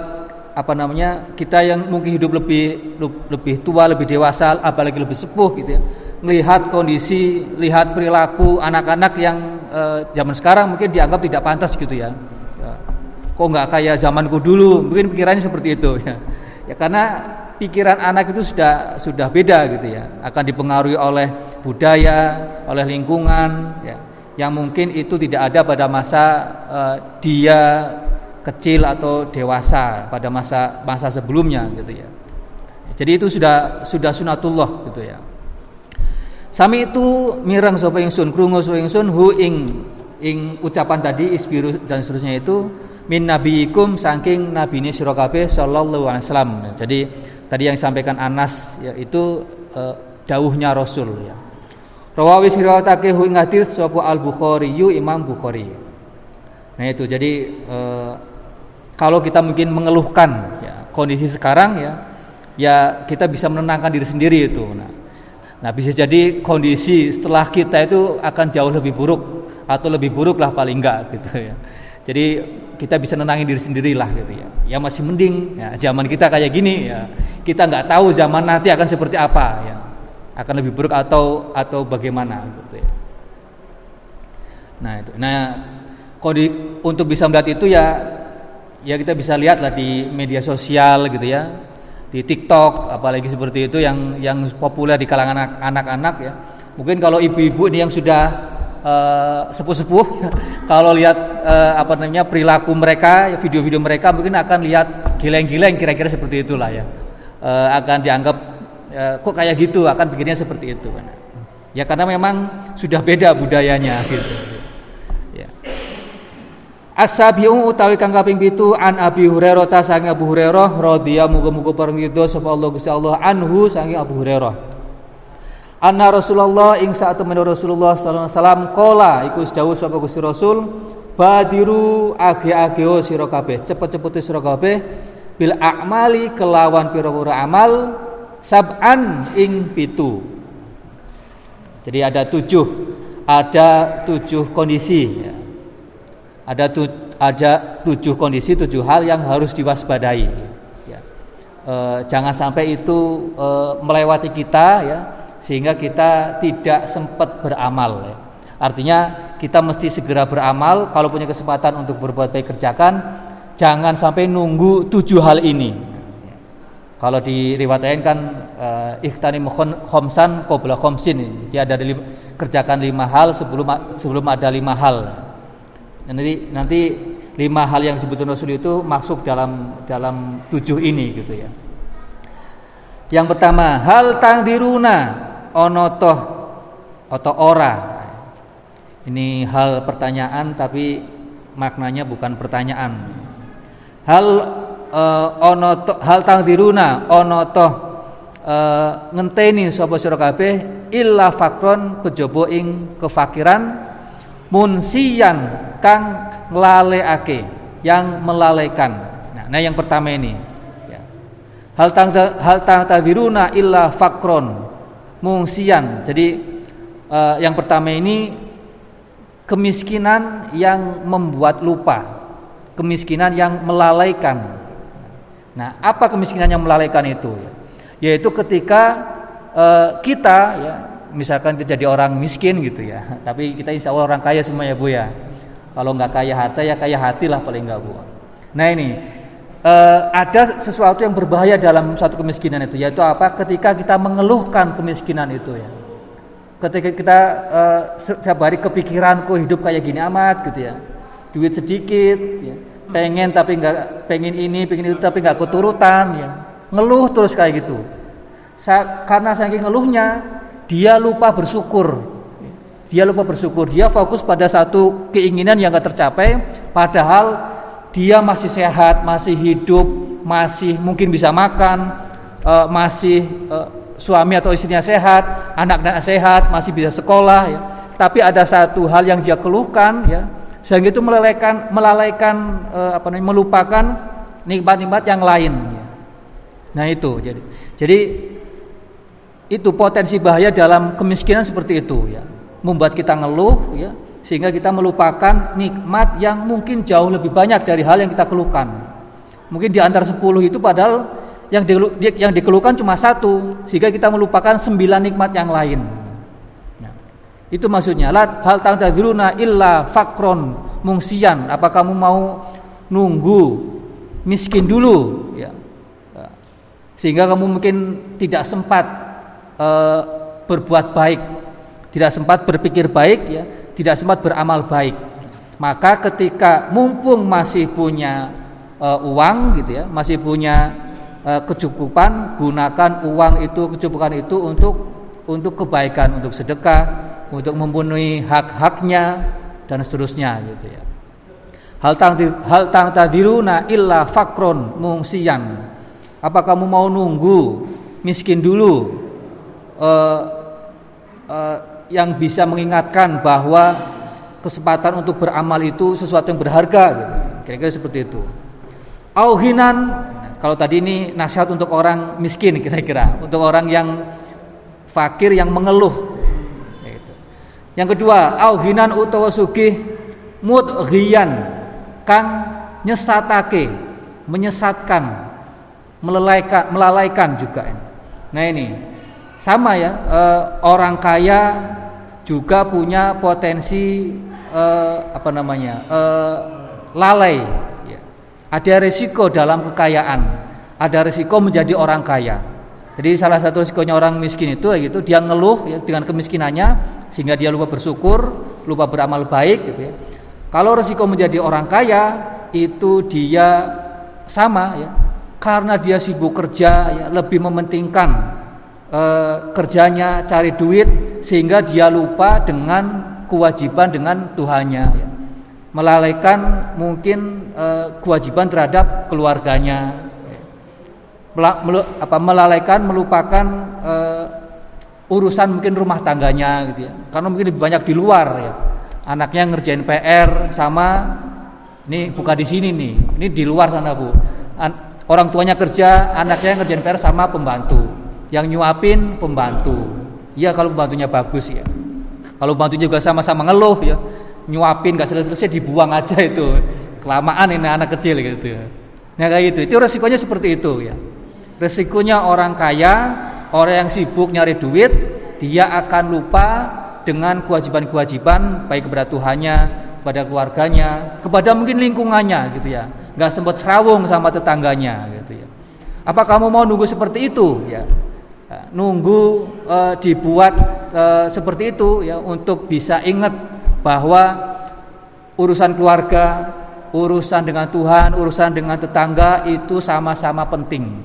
apa namanya kita yang mungkin hidup lebih lebih tua lebih dewasa apalagi lebih sepuh gitu ya. Melihat kondisi lihat perilaku anak-anak yang eh, zaman sekarang mungkin dianggap tidak pantas gitu ya, ya. Kok nggak kayak zamanku dulu? Mungkin pikirannya seperti itu ya. Ya karena pikiran anak itu sudah sudah beda gitu ya. Akan dipengaruhi oleh budaya oleh lingkungan ya. Yang mungkin itu tidak ada pada masa uh, dia kecil atau dewasa pada masa masa sebelumnya gitu ya jadi itu sudah sudah sunatullah gitu ya sami itu mirang sapa ingsun krungu sapa ingsun hu ing ing ucapan tadi isbiru dan seterusnya itu min nabiyikum saking nabine sira kabeh sallallahu alaihi wasallam jadi tadi yang disampaikan Anas yaitu uh, dawuhnya Rasul ya. Rawawi sirawatake hu ing hadis sapa Al Bukhari yu Imam Bukhari. Nah itu jadi uh, kalau kita mungkin mengeluhkan ya, kondisi sekarang ya ya kita bisa menenangkan diri sendiri itu. Nah, nah bisa jadi kondisi setelah kita itu akan jauh lebih buruk atau lebih buruk lah paling enggak gitu ya. Jadi kita bisa nenangin diri sendiri lah gitu ya. Ya masih mending ya zaman kita kayak gini ya. Kita nggak tahu zaman nanti akan seperti apa ya. Akan lebih buruk atau atau bagaimana gitu ya. Nah itu. Nah kode untuk bisa melihat itu ya ya kita bisa lihat lah di media sosial gitu ya. Di TikTok apalagi seperti itu yang yang populer di kalangan anak-anak ya. Mungkin kalau ibu-ibu ini yang sudah uh, sepuh-sepuh kalau lihat uh, apa namanya perilaku mereka video-video mereka mungkin akan lihat gileng-gileng kira-kira seperti itulah ya uh, akan dianggap uh, kok kayak gitu akan pikirnya seperti itu kan ya karena memang sudah beda budayanya gitu ya Asabiu utawi kang kaping pitu an Abi Hurairah ta sange Abu Hurairah radhiyallahu muga-muga paringida sapa Allah Gusti Allah anhu sange Abu Hurairah Anna Rasulullah ing saat temen Rasulullah sallallahu alaihi wasallam kola iku dawuh sapa Gusti Rasul badiru age-ageo sira kabeh cepet-cepet sira kabeh bil a'mali kelawan pira-pira amal sab'an ing pitu. Jadi ada tujuh ada tujuh kondisi ya. Ada tu, ada tujuh kondisi, tujuh hal yang harus diwaspadai. Ya. E, jangan sampai itu e, melewati kita, ya, sehingga kita tidak sempat beramal. Ya. Artinya kita mesti segera beramal. Kalau punya kesempatan untuk berbuat baik kerjakan, jangan sampai nunggu tujuh hal ini. Kalau di riwayat lain kan uh, ikhtanim khomsan qabla khomsin. Dia ada lima, kerjakan lima hal sebelum sebelum ada lima hal. Nanti nanti lima hal yang disebut Rasul itu masuk dalam dalam tujuh ini gitu ya. Yang pertama, hal tangdiruna onotoh atau ora. Ini hal pertanyaan tapi maknanya bukan pertanyaan. Hal uh, ono to, hal tangdiruna ono to uh, ngenteni sapa sira kabeh illa fakron kejaba ing kefakiran munsiyan kang nglalekake yang melalaikan nah, nah yang pertama ini ya. hal tang hal tangdiruna illa fakron mungsian jadi uh, yang pertama ini kemiskinan yang membuat lupa kemiskinan yang melalaikan Nah, apa kemiskinan yang melalaikan itu? Yaitu ketika uh, kita ya, misalkan kita jadi orang miskin gitu ya, tapi kita insya Allah orang kaya semua ya bu ya. Kalau nggak kaya harta ya kaya hati lah paling nggak bu. Nah ini uh, ada sesuatu yang berbahaya dalam suatu kemiskinan itu, yaitu apa? Ketika kita mengeluhkan kemiskinan itu ya. Ketika kita uh, setiap hari kepikiran kok hidup kayak gini amat gitu ya, duit sedikit, ya pengen tapi nggak pengen ini pengen itu tapi nggak keturutan ya ngeluh terus kayak gitu Sa karena saking ngeluhnya dia lupa bersyukur. Dia lupa bersyukur. Dia fokus pada satu keinginan yang gak tercapai padahal dia masih sehat masih hidup masih mungkin bisa makan uh, masih uh, suami atau istrinya sehat anak-anak sehat masih bisa sekolah ya. Tapi ada satu hal yang dia keluhkan ya. Sehingga itu melalaikan melalaikan eh, apa namanya melupakan nikmat-nikmat yang lain nah itu. Jadi jadi itu potensi bahaya dalam kemiskinan seperti itu ya. Membuat kita ngeluh ya sehingga kita melupakan nikmat yang mungkin jauh lebih banyak dari hal yang kita keluhkan. Mungkin di antara 10 itu padahal yang di, yang dikeluhkan cuma satu sehingga kita melupakan sembilan nikmat yang lain. Itu maksudnya. La hal tangtadziruna illa fakron mungsian. Apa kamu mau nunggu miskin dulu? Ya. Sehingga kamu mungkin tidak sempat uh, berbuat baik, tidak sempat berpikir baik ya, tidak sempat beramal baik. Maka ketika mumpung masih punya uh, uang gitu ya, masih punya uh, kecukupan, gunakan uang itu kecukupan itu untuk untuk kebaikan, untuk sedekah, untuk memenuhi hak-haknya dan seterusnya gitu ya. Hal tang hal tang tadiruna illa fakron mungsian. Apa kamu mau nunggu miskin dulu uh, uh, yang bisa mengingatkan bahwa kesempatan untuk beramal itu sesuatu yang berharga gitu. Kira-kira seperti itu. Auhinan kalau tadi ini nasihat untuk orang miskin kira-kira, untuk orang yang fakir yang mengeluh yang kedua, auhinan utawa sugih mudghiyan kang nyesatake, menyesatkan, melalaikan, melalaikan juga. Nah ini sama ya, e, orang kaya juga punya potensi e, apa namanya e, lalai. Ya. Ada resiko dalam kekayaan, ada resiko menjadi orang kaya. Jadi salah satu resikonya orang miskin itu gitu, dia ngeluh ya, dengan kemiskinannya sehingga dia lupa bersyukur, lupa beramal baik gitu ya. Kalau resiko menjadi orang kaya itu dia sama ya, karena dia sibuk kerja ya, lebih mementingkan eh, kerjanya cari duit sehingga dia lupa dengan kewajiban dengan Tuhannya ya. Melalaikan mungkin eh, kewajiban terhadap keluarganya. Ya. Mel, apa melalaikan melupakan eh, urusan mungkin rumah tangganya gitu ya. Karena mungkin lebih banyak di luar ya. Anaknya ngerjain PR sama ini buka di sini nih. Ini di luar sana, Bu. An orang tuanya kerja, anaknya ngerjain PR sama pembantu. Yang nyuapin pembantu. Ya kalau pembantunya bagus ya. Kalau pembantunya juga sama-sama ngeluh ya. nyuapin nggak selesai-selesai dibuang aja itu. Kelamaan ini anak kecil gitu. Nah kayak gitu. Itu resikonya seperti itu ya. Resikonya orang kaya orang yang sibuk nyari duit dia akan lupa dengan kewajiban-kewajiban baik kepada Tuhannya kepada keluarganya kepada mungkin lingkungannya gitu ya. Nggak sempat serawung sama tetangganya gitu ya. Apa kamu mau nunggu seperti itu ya nunggu e, dibuat e, seperti itu ya untuk bisa ingat bahwa urusan keluarga, urusan dengan Tuhan, urusan dengan tetangga itu sama-sama penting.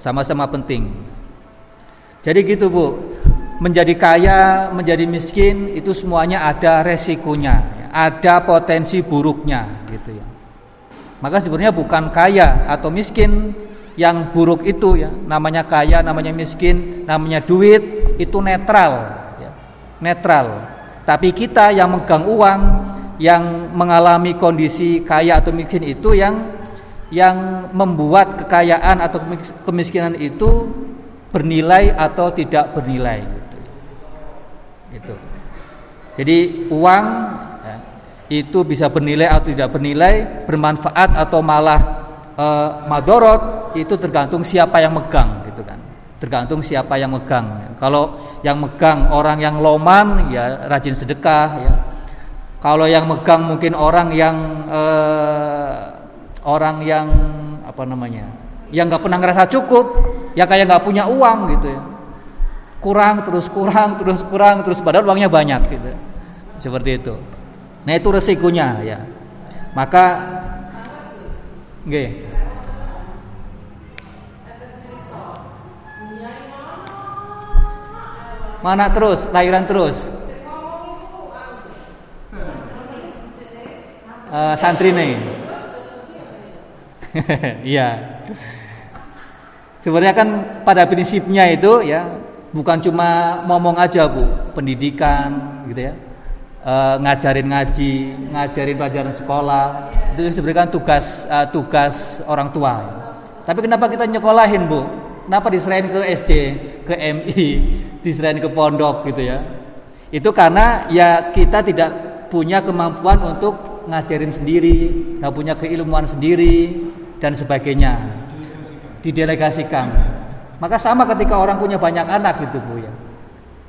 Sama-sama penting. Jadi gitu, Bu. Menjadi kaya, menjadi miskin itu semuanya ada resikonya, ya. ada potensi buruknya gitu ya. Maka sebenarnya bukan kaya atau miskin yang buruk itu ya namanya kaya namanya miskin namanya duit itu netral ya. netral tapi kita yang megang uang yang mengalami kondisi kaya atau miskin itu yang yang membuat kekayaan atau kemiskinan itu bernilai atau tidak bernilai gitu. itu jadi uang ya, itu bisa bernilai atau tidak bernilai bermanfaat atau malah uh, madorot itu tergantung siapa yang megang gitu kan. Tergantung siapa yang megang. Kalau yang megang orang yang loman ya rajin sedekah ya. Kalau yang megang mungkin orang yang uh, orang yang apa namanya yang nggak pernah ngerasa cukup ya kayak nggak punya uang gitu ya. Kurang terus kurang terus kurang terus padahal uangnya banyak gitu. Seperti itu. Nah itu resikonya ya. Maka Nggih. Mana terus? Lahiran terus. Uh, santri nih. Iya. Sebenarnya kan pada prinsipnya itu ya bukan cuma ngomong aja bu, pendidikan gitu ya uh, ngajarin ngaji, ngajarin pelajaran sekolah, itu sebenarnya kan tugas uh, tugas orang tua. Tapi kenapa kita nyekolahin bu? Kenapa diserahin ke SD, ke MI, diserahin ke pondok gitu ya? Itu karena ya kita tidak punya kemampuan untuk ngajarin sendiri, nggak punya keilmuan sendiri dan sebagainya. Didelegasikan. Maka sama ketika orang punya banyak anak gitu bu ya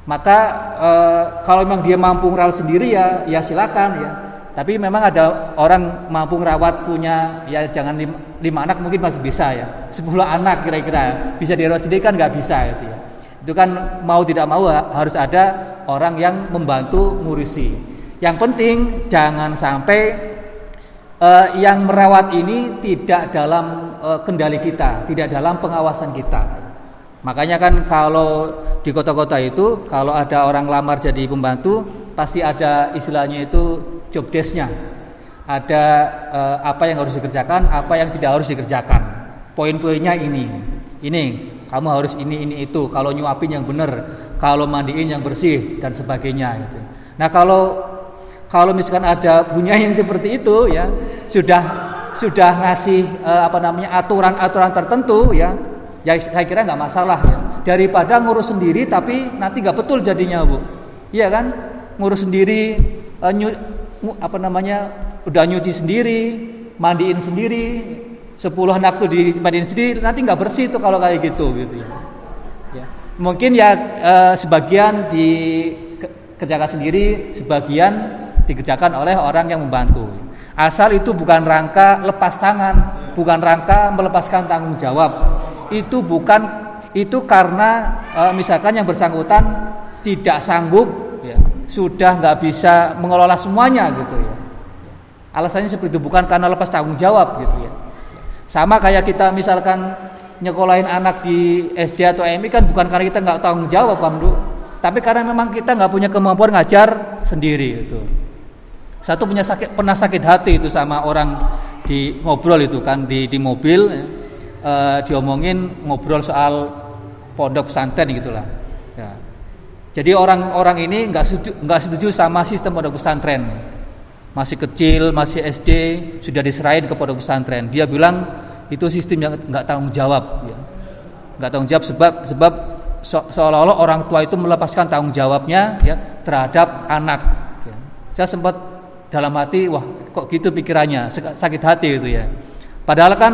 maka e, kalau memang dia mampu merawat sendiri ya ya silakan ya tapi memang ada orang mampu merawat punya ya jangan lima, lima anak mungkin masih bisa ya sepuluh anak kira-kira bisa dirawat sendiri kan nggak bisa gitu ya itu kan mau tidak mau harus ada orang yang membantu ngurusi yang penting jangan sampai uh, yang merawat ini tidak dalam uh, kendali kita tidak dalam pengawasan kita Makanya kan kalau di kota-kota itu kalau ada orang lamar jadi pembantu pasti ada istilahnya itu job desknya. Ada eh, apa yang harus dikerjakan, apa yang tidak harus dikerjakan. Poin-poinnya ini. Ini kamu harus ini ini itu. Kalau nyuapin yang benar, kalau mandiin yang bersih dan sebagainya gitu. Nah, kalau kalau misalkan ada punya yang seperti itu ya sudah sudah ngasih eh, apa namanya aturan-aturan tertentu ya ya saya kira nggak masalah ya daripada ngurus sendiri tapi nanti nggak betul jadinya bu iya kan ngurus sendiri uh, nyu, apa namanya udah nyuci sendiri mandiin sendiri sepuluh anak tuh dimandiin sendiri nanti nggak bersih tuh kalau kayak gitu gitu. Ya, mungkin ya uh, sebagian dikerjakan sendiri sebagian dikerjakan oleh orang yang membantu. Asal itu bukan rangka lepas tangan bukan rangka melepaskan tanggung jawab. Itu bukan itu karena e, misalkan yang bersangkutan tidak sanggup ya, sudah nggak bisa mengelola semuanya gitu ya. Alasannya seperti itu bukan karena lepas tanggung jawab gitu ya sama kayak kita misalkan nyekolahin anak di SD atau MI kan bukan karena kita nggak tanggung jawab bang tapi karena memang kita nggak punya kemampuan ngajar sendiri itu satu punya sakit pernah sakit hati itu sama orang di ngobrol itu kan di di mobil uh, diomongin ngobrol soal pondok pesantren gitulah. Ya. Jadi orang-orang ini nggak setuju, nggak setuju sama sistem pondok pesantren. Masih kecil, masih SD, sudah diserahin ke pondok pesantren. Dia bilang itu sistem yang nggak tanggung jawab. Ya. Tanggung jawab sebab sebab seolah-olah orang tua itu melepaskan tanggung jawabnya ya terhadap anak. Ya. Saya sempat dalam hati wah kok gitu pikirannya sakit hati itu ya padahal kan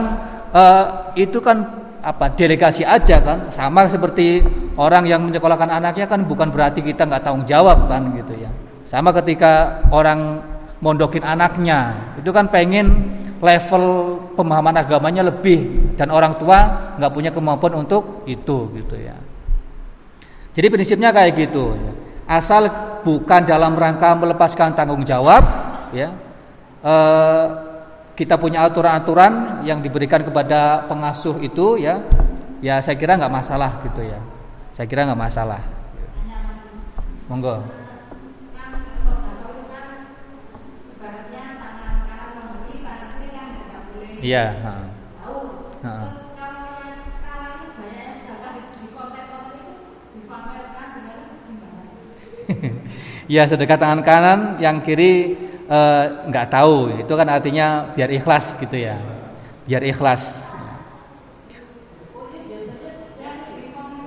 uh, itu kan apa delegasi aja kan sama seperti orang yang menyekolahkan anaknya kan bukan berarti kita nggak tanggung jawab kan gitu ya sama ketika orang mondokin anaknya. Itu kan pengen level pemahaman agamanya lebih dan orang tua nggak punya kemampuan untuk itu gitu ya. Jadi prinsipnya kayak gitu ya. asal bukan dalam rangka melepaskan tanggung jawab ya. Eh, kita punya aturan-aturan yang diberikan kepada pengasuh itu ya. Ya saya kira nggak masalah gitu ya. Saya kira nggak masalah. Monggo Iya. ya sedekah tangan kanan, yang kiri Eh, nggak uh, tahu. Itu kan artinya biar ikhlas gitu ya. Biar ikhlas.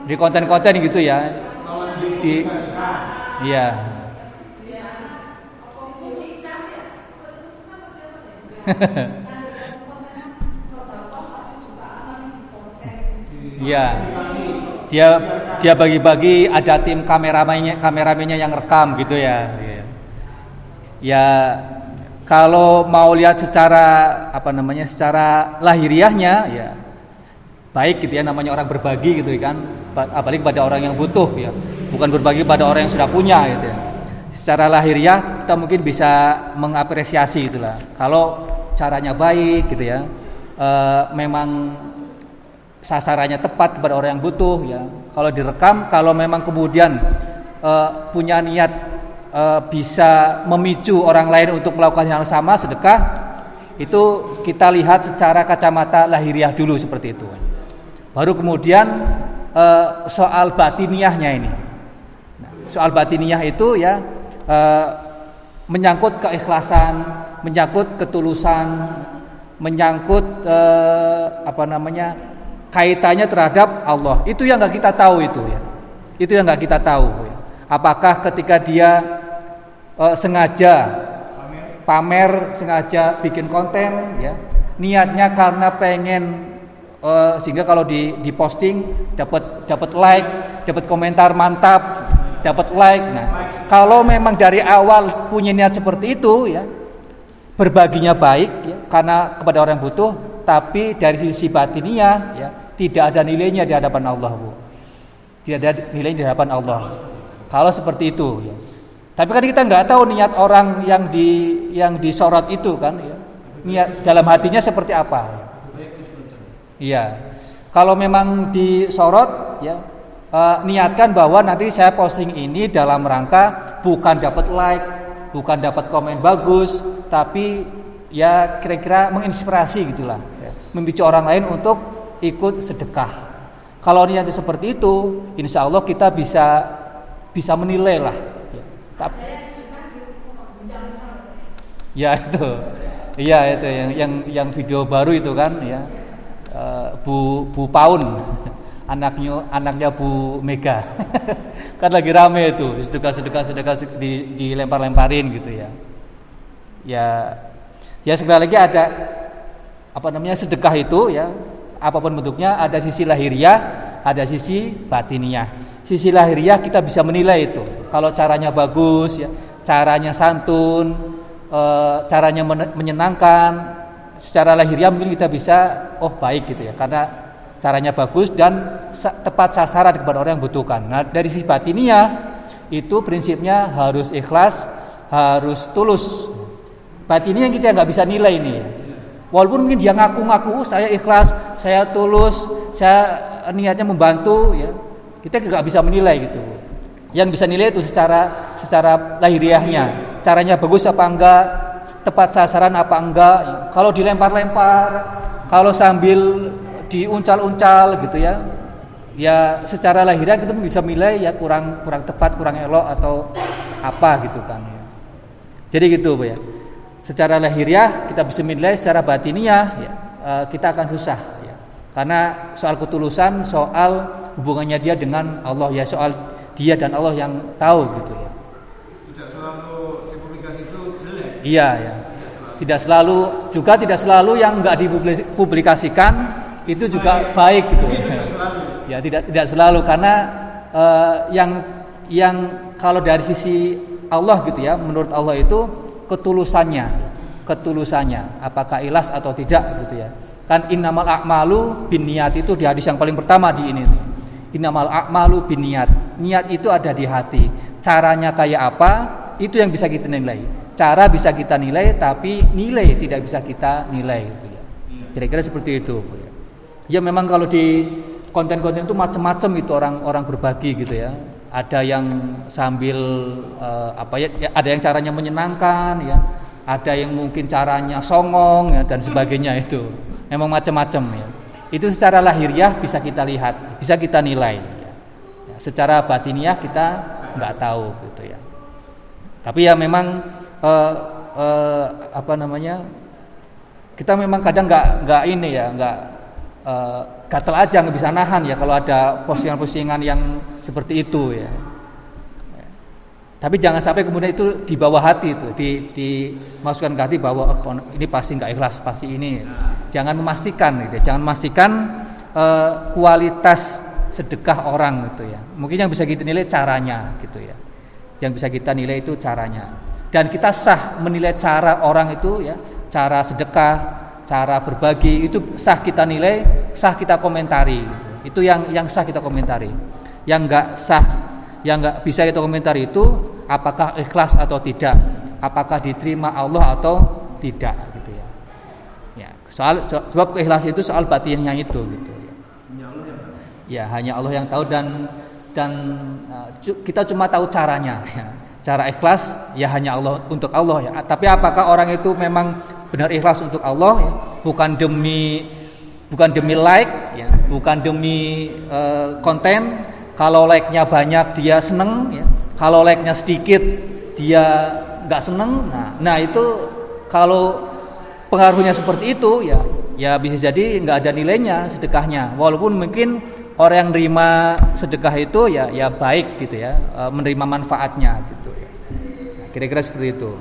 Di konten-konten gitu ya. Di iya Iya. Dia dia bagi-bagi ada tim kameramennya kameramennya yang rekam gitu ya. Iya. Ya kalau mau lihat secara apa namanya secara lahiriahnya ya baik gitu ya namanya orang berbagi gitu kan. Apalagi pada orang yang butuh ya. Bukan berbagi pada orang yang sudah punya gitu ya. Secara lahiriah kita mungkin bisa mengapresiasi itulah. Kalau caranya baik gitu ya. E, memang sasarannya tepat kepada orang yang butuh ya. Kalau direkam kalau memang kemudian e, punya niat e, bisa memicu orang lain untuk melakukan yang sama sedekah itu kita lihat secara kacamata lahiriah dulu seperti itu. Baru kemudian e, soal batiniahnya ini. Soal batiniah itu ya e, menyangkut keikhlasan menyangkut ketulusan menyangkut e, apa namanya kaitannya terhadap Allah itu yang nggak kita tahu itu ya itu yang nggak kita tahu ya. apakah ketika dia uh, sengaja pamer, sengaja bikin konten ya. Niatnya karena pengen uh, sehingga kalau di posting dapat dapat like, dapat komentar mantap, dapat like. Nah, kalau memang dari awal punya niat seperti itu ya, berbaginya baik ya, karena kepada orang yang butuh, tapi dari sisi batiniah ya tidak ada nilainya di hadapan Allah, Bu. Tidak ada nilainya di hadapan Allah. Kalau seperti itu ya. Tapi kan kita nggak tahu niat orang yang di yang disorot itu kan, ya. niat dalam hatinya seperti apa. Iya. Kalau memang disorot, ya uh, niatkan bahwa nanti saya posting ini dalam rangka bukan dapat like, bukan dapat komen bagus, tapi ya kira-kira menginspirasi gitulah, ya. memicu orang lain untuk ikut sedekah. Kalau niatnya seperti itu, insya Allah kita bisa bisa menilai lah. Tapi ya itu, iya itu yang yang yang video baru itu kan ya. Uh, Bu Bu Paun. Anaknya anaknya Bu Mega. Kan lagi rame itu sedekah sedekah sedekah di dilempar-lemparin gitu ya. Ya ya sekali lagi ada apa namanya sedekah itu ya apa pun bentuknya ada sisi lahiriah ada sisi batiniah sisi lahiriah kita bisa menilai itu. Kalau caranya bagus, ya, caranya santun, e, caranya menyenangkan, secara lahiriah mungkin kita bisa, oh baik gitu ya, karena caranya bagus dan tepat sasaran kepada orang yang butuhkan. Nah dari sisi batiniah itu prinsipnya harus ikhlas, harus tulus. Batiniah yang kita nggak bisa nilai ini. Walaupun mungkin dia ngaku-ngaku saya ikhlas, saya tulus, saya niatnya membantu ya kita nggak bisa menilai gitu. Yang bisa nilai itu secara secara lahiriahnya, caranya bagus apa enggak, tepat sasaran apa enggak. Kalau dilempar-lempar, kalau sambil diuncal-uncal gitu ya, ya secara lahiriah kita bisa menilai ya kurang kurang tepat, kurang elok atau apa gitu kan. Jadi gitu ya. Secara lahiriah kita bisa menilai, secara batiniah ya, eh, kita akan susah ya. Karena soal ketulusan, soal hubungannya dia dengan Allah ya soal dia dan Allah yang tahu gitu ya. Tidak selalu dipublikasi itu jelek. Iya ya. Tidak selalu juga tidak selalu yang nggak dipublikasikan itu juga baik gitu. ya tidak tidak selalu karena uh, yang yang kalau dari sisi Allah gitu ya, menurut Allah itu ketulusannya, ketulusannya, apakah ilas atau tidak gitu ya. Kan innamal a'malu bin niat itu di hadis yang paling pertama di ini. Innamal a'malu bin niat. Itu ada di hati. Caranya kayak apa? Itu yang bisa kita nilai. Cara bisa kita nilai tapi nilai tidak bisa kita nilai ya. Kira-kira seperti itu. Ya memang kalau di konten-konten itu macam-macam itu orang-orang berbagi gitu ya. Ada yang sambil uh, apa ya, ya ada yang caranya menyenangkan ya. Ada yang mungkin caranya songong ya dan sebagainya itu memang macam-macam ya. Itu secara lahiriah bisa kita lihat, bisa kita nilai. Ya. Secara batiniah kita nggak tahu gitu ya. Tapi ya memang uh, uh, apa namanya kita memang kadang nggak nggak ini ya nggak uh, gatel aja nggak bisa nahan ya kalau ada postingan-postingan yang seperti itu ya. Tapi jangan sampai kemudian itu di bawah hati itu, di dimasukkan ke hati bahwa oh, ini pasti nggak ikhlas, pasti ini. Jangan memastikan gitu, jangan memastikan uh, kualitas sedekah orang gitu ya. Mungkin yang bisa kita nilai caranya gitu ya. Yang bisa kita nilai itu caranya. Dan kita sah menilai cara orang itu ya, cara sedekah, cara berbagi itu sah kita nilai, sah kita komentari. Gitu. Itu yang yang sah kita komentari. Yang enggak sah, yang enggak bisa kita komentari itu apakah ikhlas atau tidak, apakah diterima Allah atau tidak gitu ya. Ya, soal sebab keikhlasan itu soal batinnya itu gitu ya. Ya, hanya Allah yang tahu dan dan uh, kita cuma tahu caranya ya. Cara ikhlas ya hanya Allah untuk Allah ya. Tapi apakah orang itu memang benar ikhlas untuk Allah ya? Bukan demi bukan demi like ya, bukan demi uh, konten. Kalau like-nya banyak dia seneng ya kalau like-nya sedikit dia nggak seneng, nah, nah itu kalau pengaruhnya seperti itu ya ya bisa jadi nggak ada nilainya sedekahnya. Walaupun mungkin orang yang nerima sedekah itu ya ya baik gitu ya, e, menerima manfaatnya gitu ya. Nah, kira-kira seperti itu.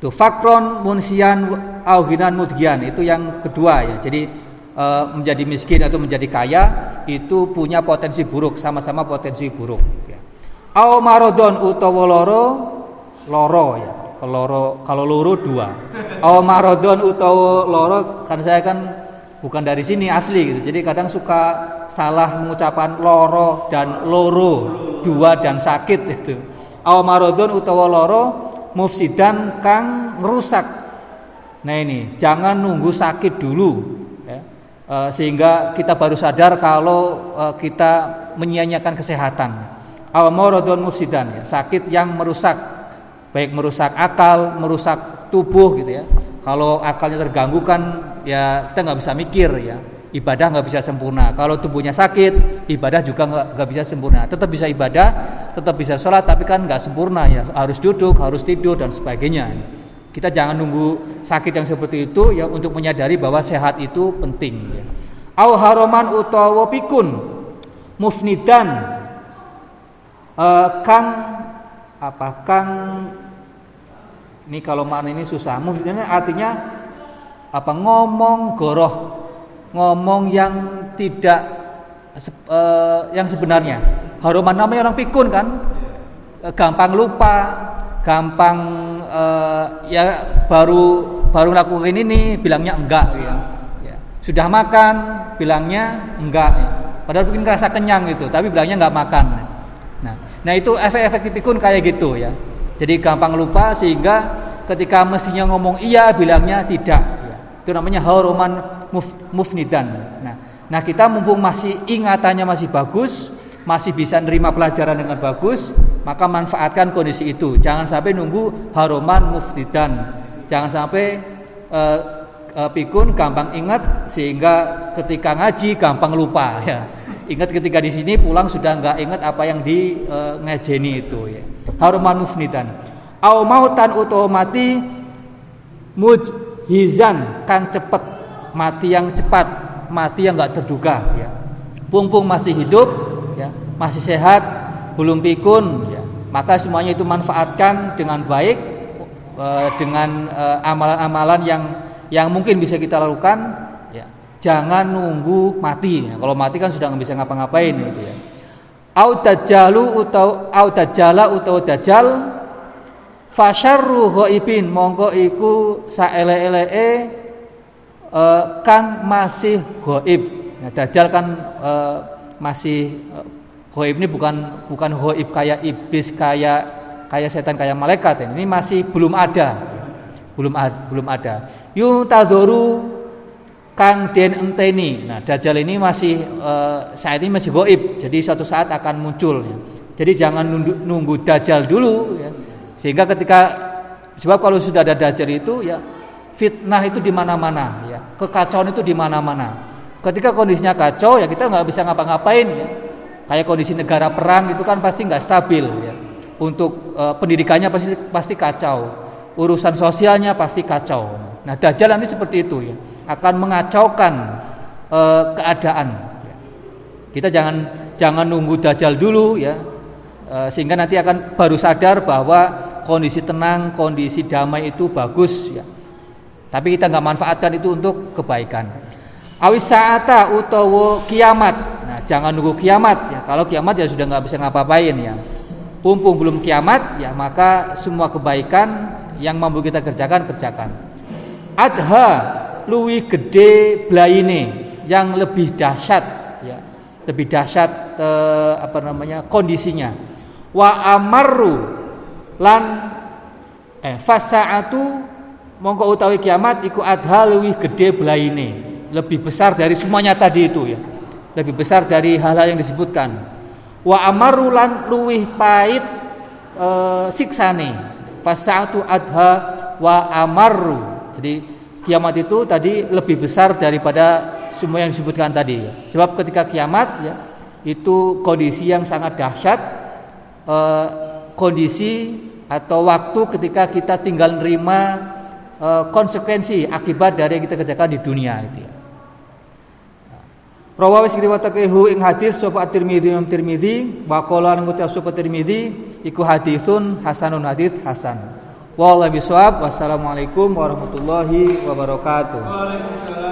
Itu fakron munsian auhinan mudgian itu yang kedua ya. Jadi e, menjadi miskin atau menjadi kaya itu punya potensi buruk, sama-sama potensi buruk. Ya. Au marodon utawa loro loro ya. Kalau kalau loro dua. Au marodon utawa loro kan saya kan bukan dari sini asli gitu. Jadi kadang suka salah mengucapkan loro dan loro, dua dan sakit itu. Au marodon utawa loro mufsidan kang ngerusak. Nah ini jangan nunggu sakit dulu ya. E, sehingga kita baru sadar kalau e, kita menyia-nyiakan kesehatan aw maradun mufsidan ya, sakit yang merusak baik merusak akal, merusak tubuh gitu ya. Kalau akalnya terganggu kan ya kita nggak bisa mikir ya. Ibadah nggak bisa sempurna. Kalau tubuhnya sakit, ibadah juga nggak bisa sempurna. Tetap bisa ibadah, tetap bisa sholat, tapi kan nggak sempurna ya. Harus duduk, harus tidur dan sebagainya. Kita jangan nunggu sakit yang seperti itu ya untuk menyadari bahwa sehat itu penting. Au haroman utawa pikun mufnidan Uh, kang apa Kang ini kalau makna ini susah. Maksudnya artinya apa ngomong goroh, ngomong yang tidak uh, yang sebenarnya. Haruman namanya orang pikun kan, uh, gampang lupa, gampang uh, ya baru baru lakukan ini bilangnya enggak ya. ya. Sudah makan bilangnya enggak. Ya. Padahal mungkin kerasa kenyang gitu, tapi bilangnya enggak makan. Nah, nah itu efek-efek pikun kayak gitu ya. Jadi gampang lupa sehingga ketika mestinya ngomong iya bilangnya tidak. Itu namanya muf, mufnidan. Nah, nah kita mumpung masih ingatannya masih bagus, masih bisa nerima pelajaran dengan bagus, maka manfaatkan kondisi itu. Jangan sampai nunggu haruman mufnidan. Jangan sampai uh, uh, pikun gampang ingat sehingga ketika ngaji gampang lupa ya. Ingat ketika di sini pulang sudah nggak ingat apa yang di uh, ngajeni itu ya. Haruman mufnidan. Au mautan utawa mati mujhizan kang cepet, mati yang cepat, mati yang nggak terduga ya. Pungpung masih hidup masih sehat, belum pikun ya. Maka semuanya itu manfaatkan dengan baik uh, dengan amalan-amalan uh, yang yang mungkin bisa kita lakukan ya. Jangan nunggu mati. Ya, kalau mati kan sudah nggak bisa ngapa-ngapain gitu ya. Au atau au dajala atau dajal fasyarru mongko iku saele-elee uh, kang masih gaib ya, dajal kan uh, masih gaib ini bukan bukan gaib kayak iblis kayak kayak setan kayak malaikat ini masih belum ada belum belum ada yuntazoru kang den enteni. Nah, dajjal ini masih uh, saat ini masih goib, jadi suatu saat akan muncul. Ya. Jadi jangan nunggu, nunggu dajjal dulu, ya. sehingga ketika sebab kalau sudah ada dajjal itu ya fitnah itu di mana-mana, ya kekacauan itu di mana-mana. Ketika kondisinya kacau ya kita nggak bisa ngapa-ngapain ya. Kayak kondisi negara perang itu kan pasti nggak stabil ya. Untuk uh, pendidikannya pasti pasti kacau, urusan sosialnya pasti kacau. Nah, dajjal nanti seperti itu ya akan mengacaukan e, keadaan. Kita jangan jangan nunggu dajjal dulu ya, e, sehingga nanti akan baru sadar bahwa kondisi tenang, kondisi damai itu bagus ya. Tapi kita nggak manfaatkan itu untuk kebaikan. Awis saata utawa kiamat. Jangan nunggu kiamat ya. Kalau kiamat ya sudah nggak bisa ngapa-ngapain ya. Pumpung belum kiamat ya maka semua kebaikan yang mampu kita kerjakan kerjakan. Adha luwi gede blaine yang lebih dahsyat ya lebih dahsyat eh, apa namanya kondisinya wa amaru lan eh fasaatu mongko utawi kiamat iku adha luwi gede blaine lebih besar dari semuanya tadi itu ya lebih besar dari hal-hal yang disebutkan wa amaru lan luwih pait eh, siksane fasaatu adha wa amaru jadi kiamat itu tadi lebih besar daripada semua yang disebutkan tadi. Sebab ketika kiamat ya itu kondisi yang sangat dahsyat, eh, kondisi atau waktu ketika kita tinggal nerima eh, konsekuensi akibat dari yang kita kerjakan di dunia itu ya. Rawawi riwayatakehu ing hadis sapa At-Tirmidzi Imam Tirmidzi wa qala ngucap sapa Tirmidzi iku hadisun hasanun hadis hasan. Wallahu bisawab. Wassalamualaikum warahmatullahi wabarakatuh. Waalaikumsalam.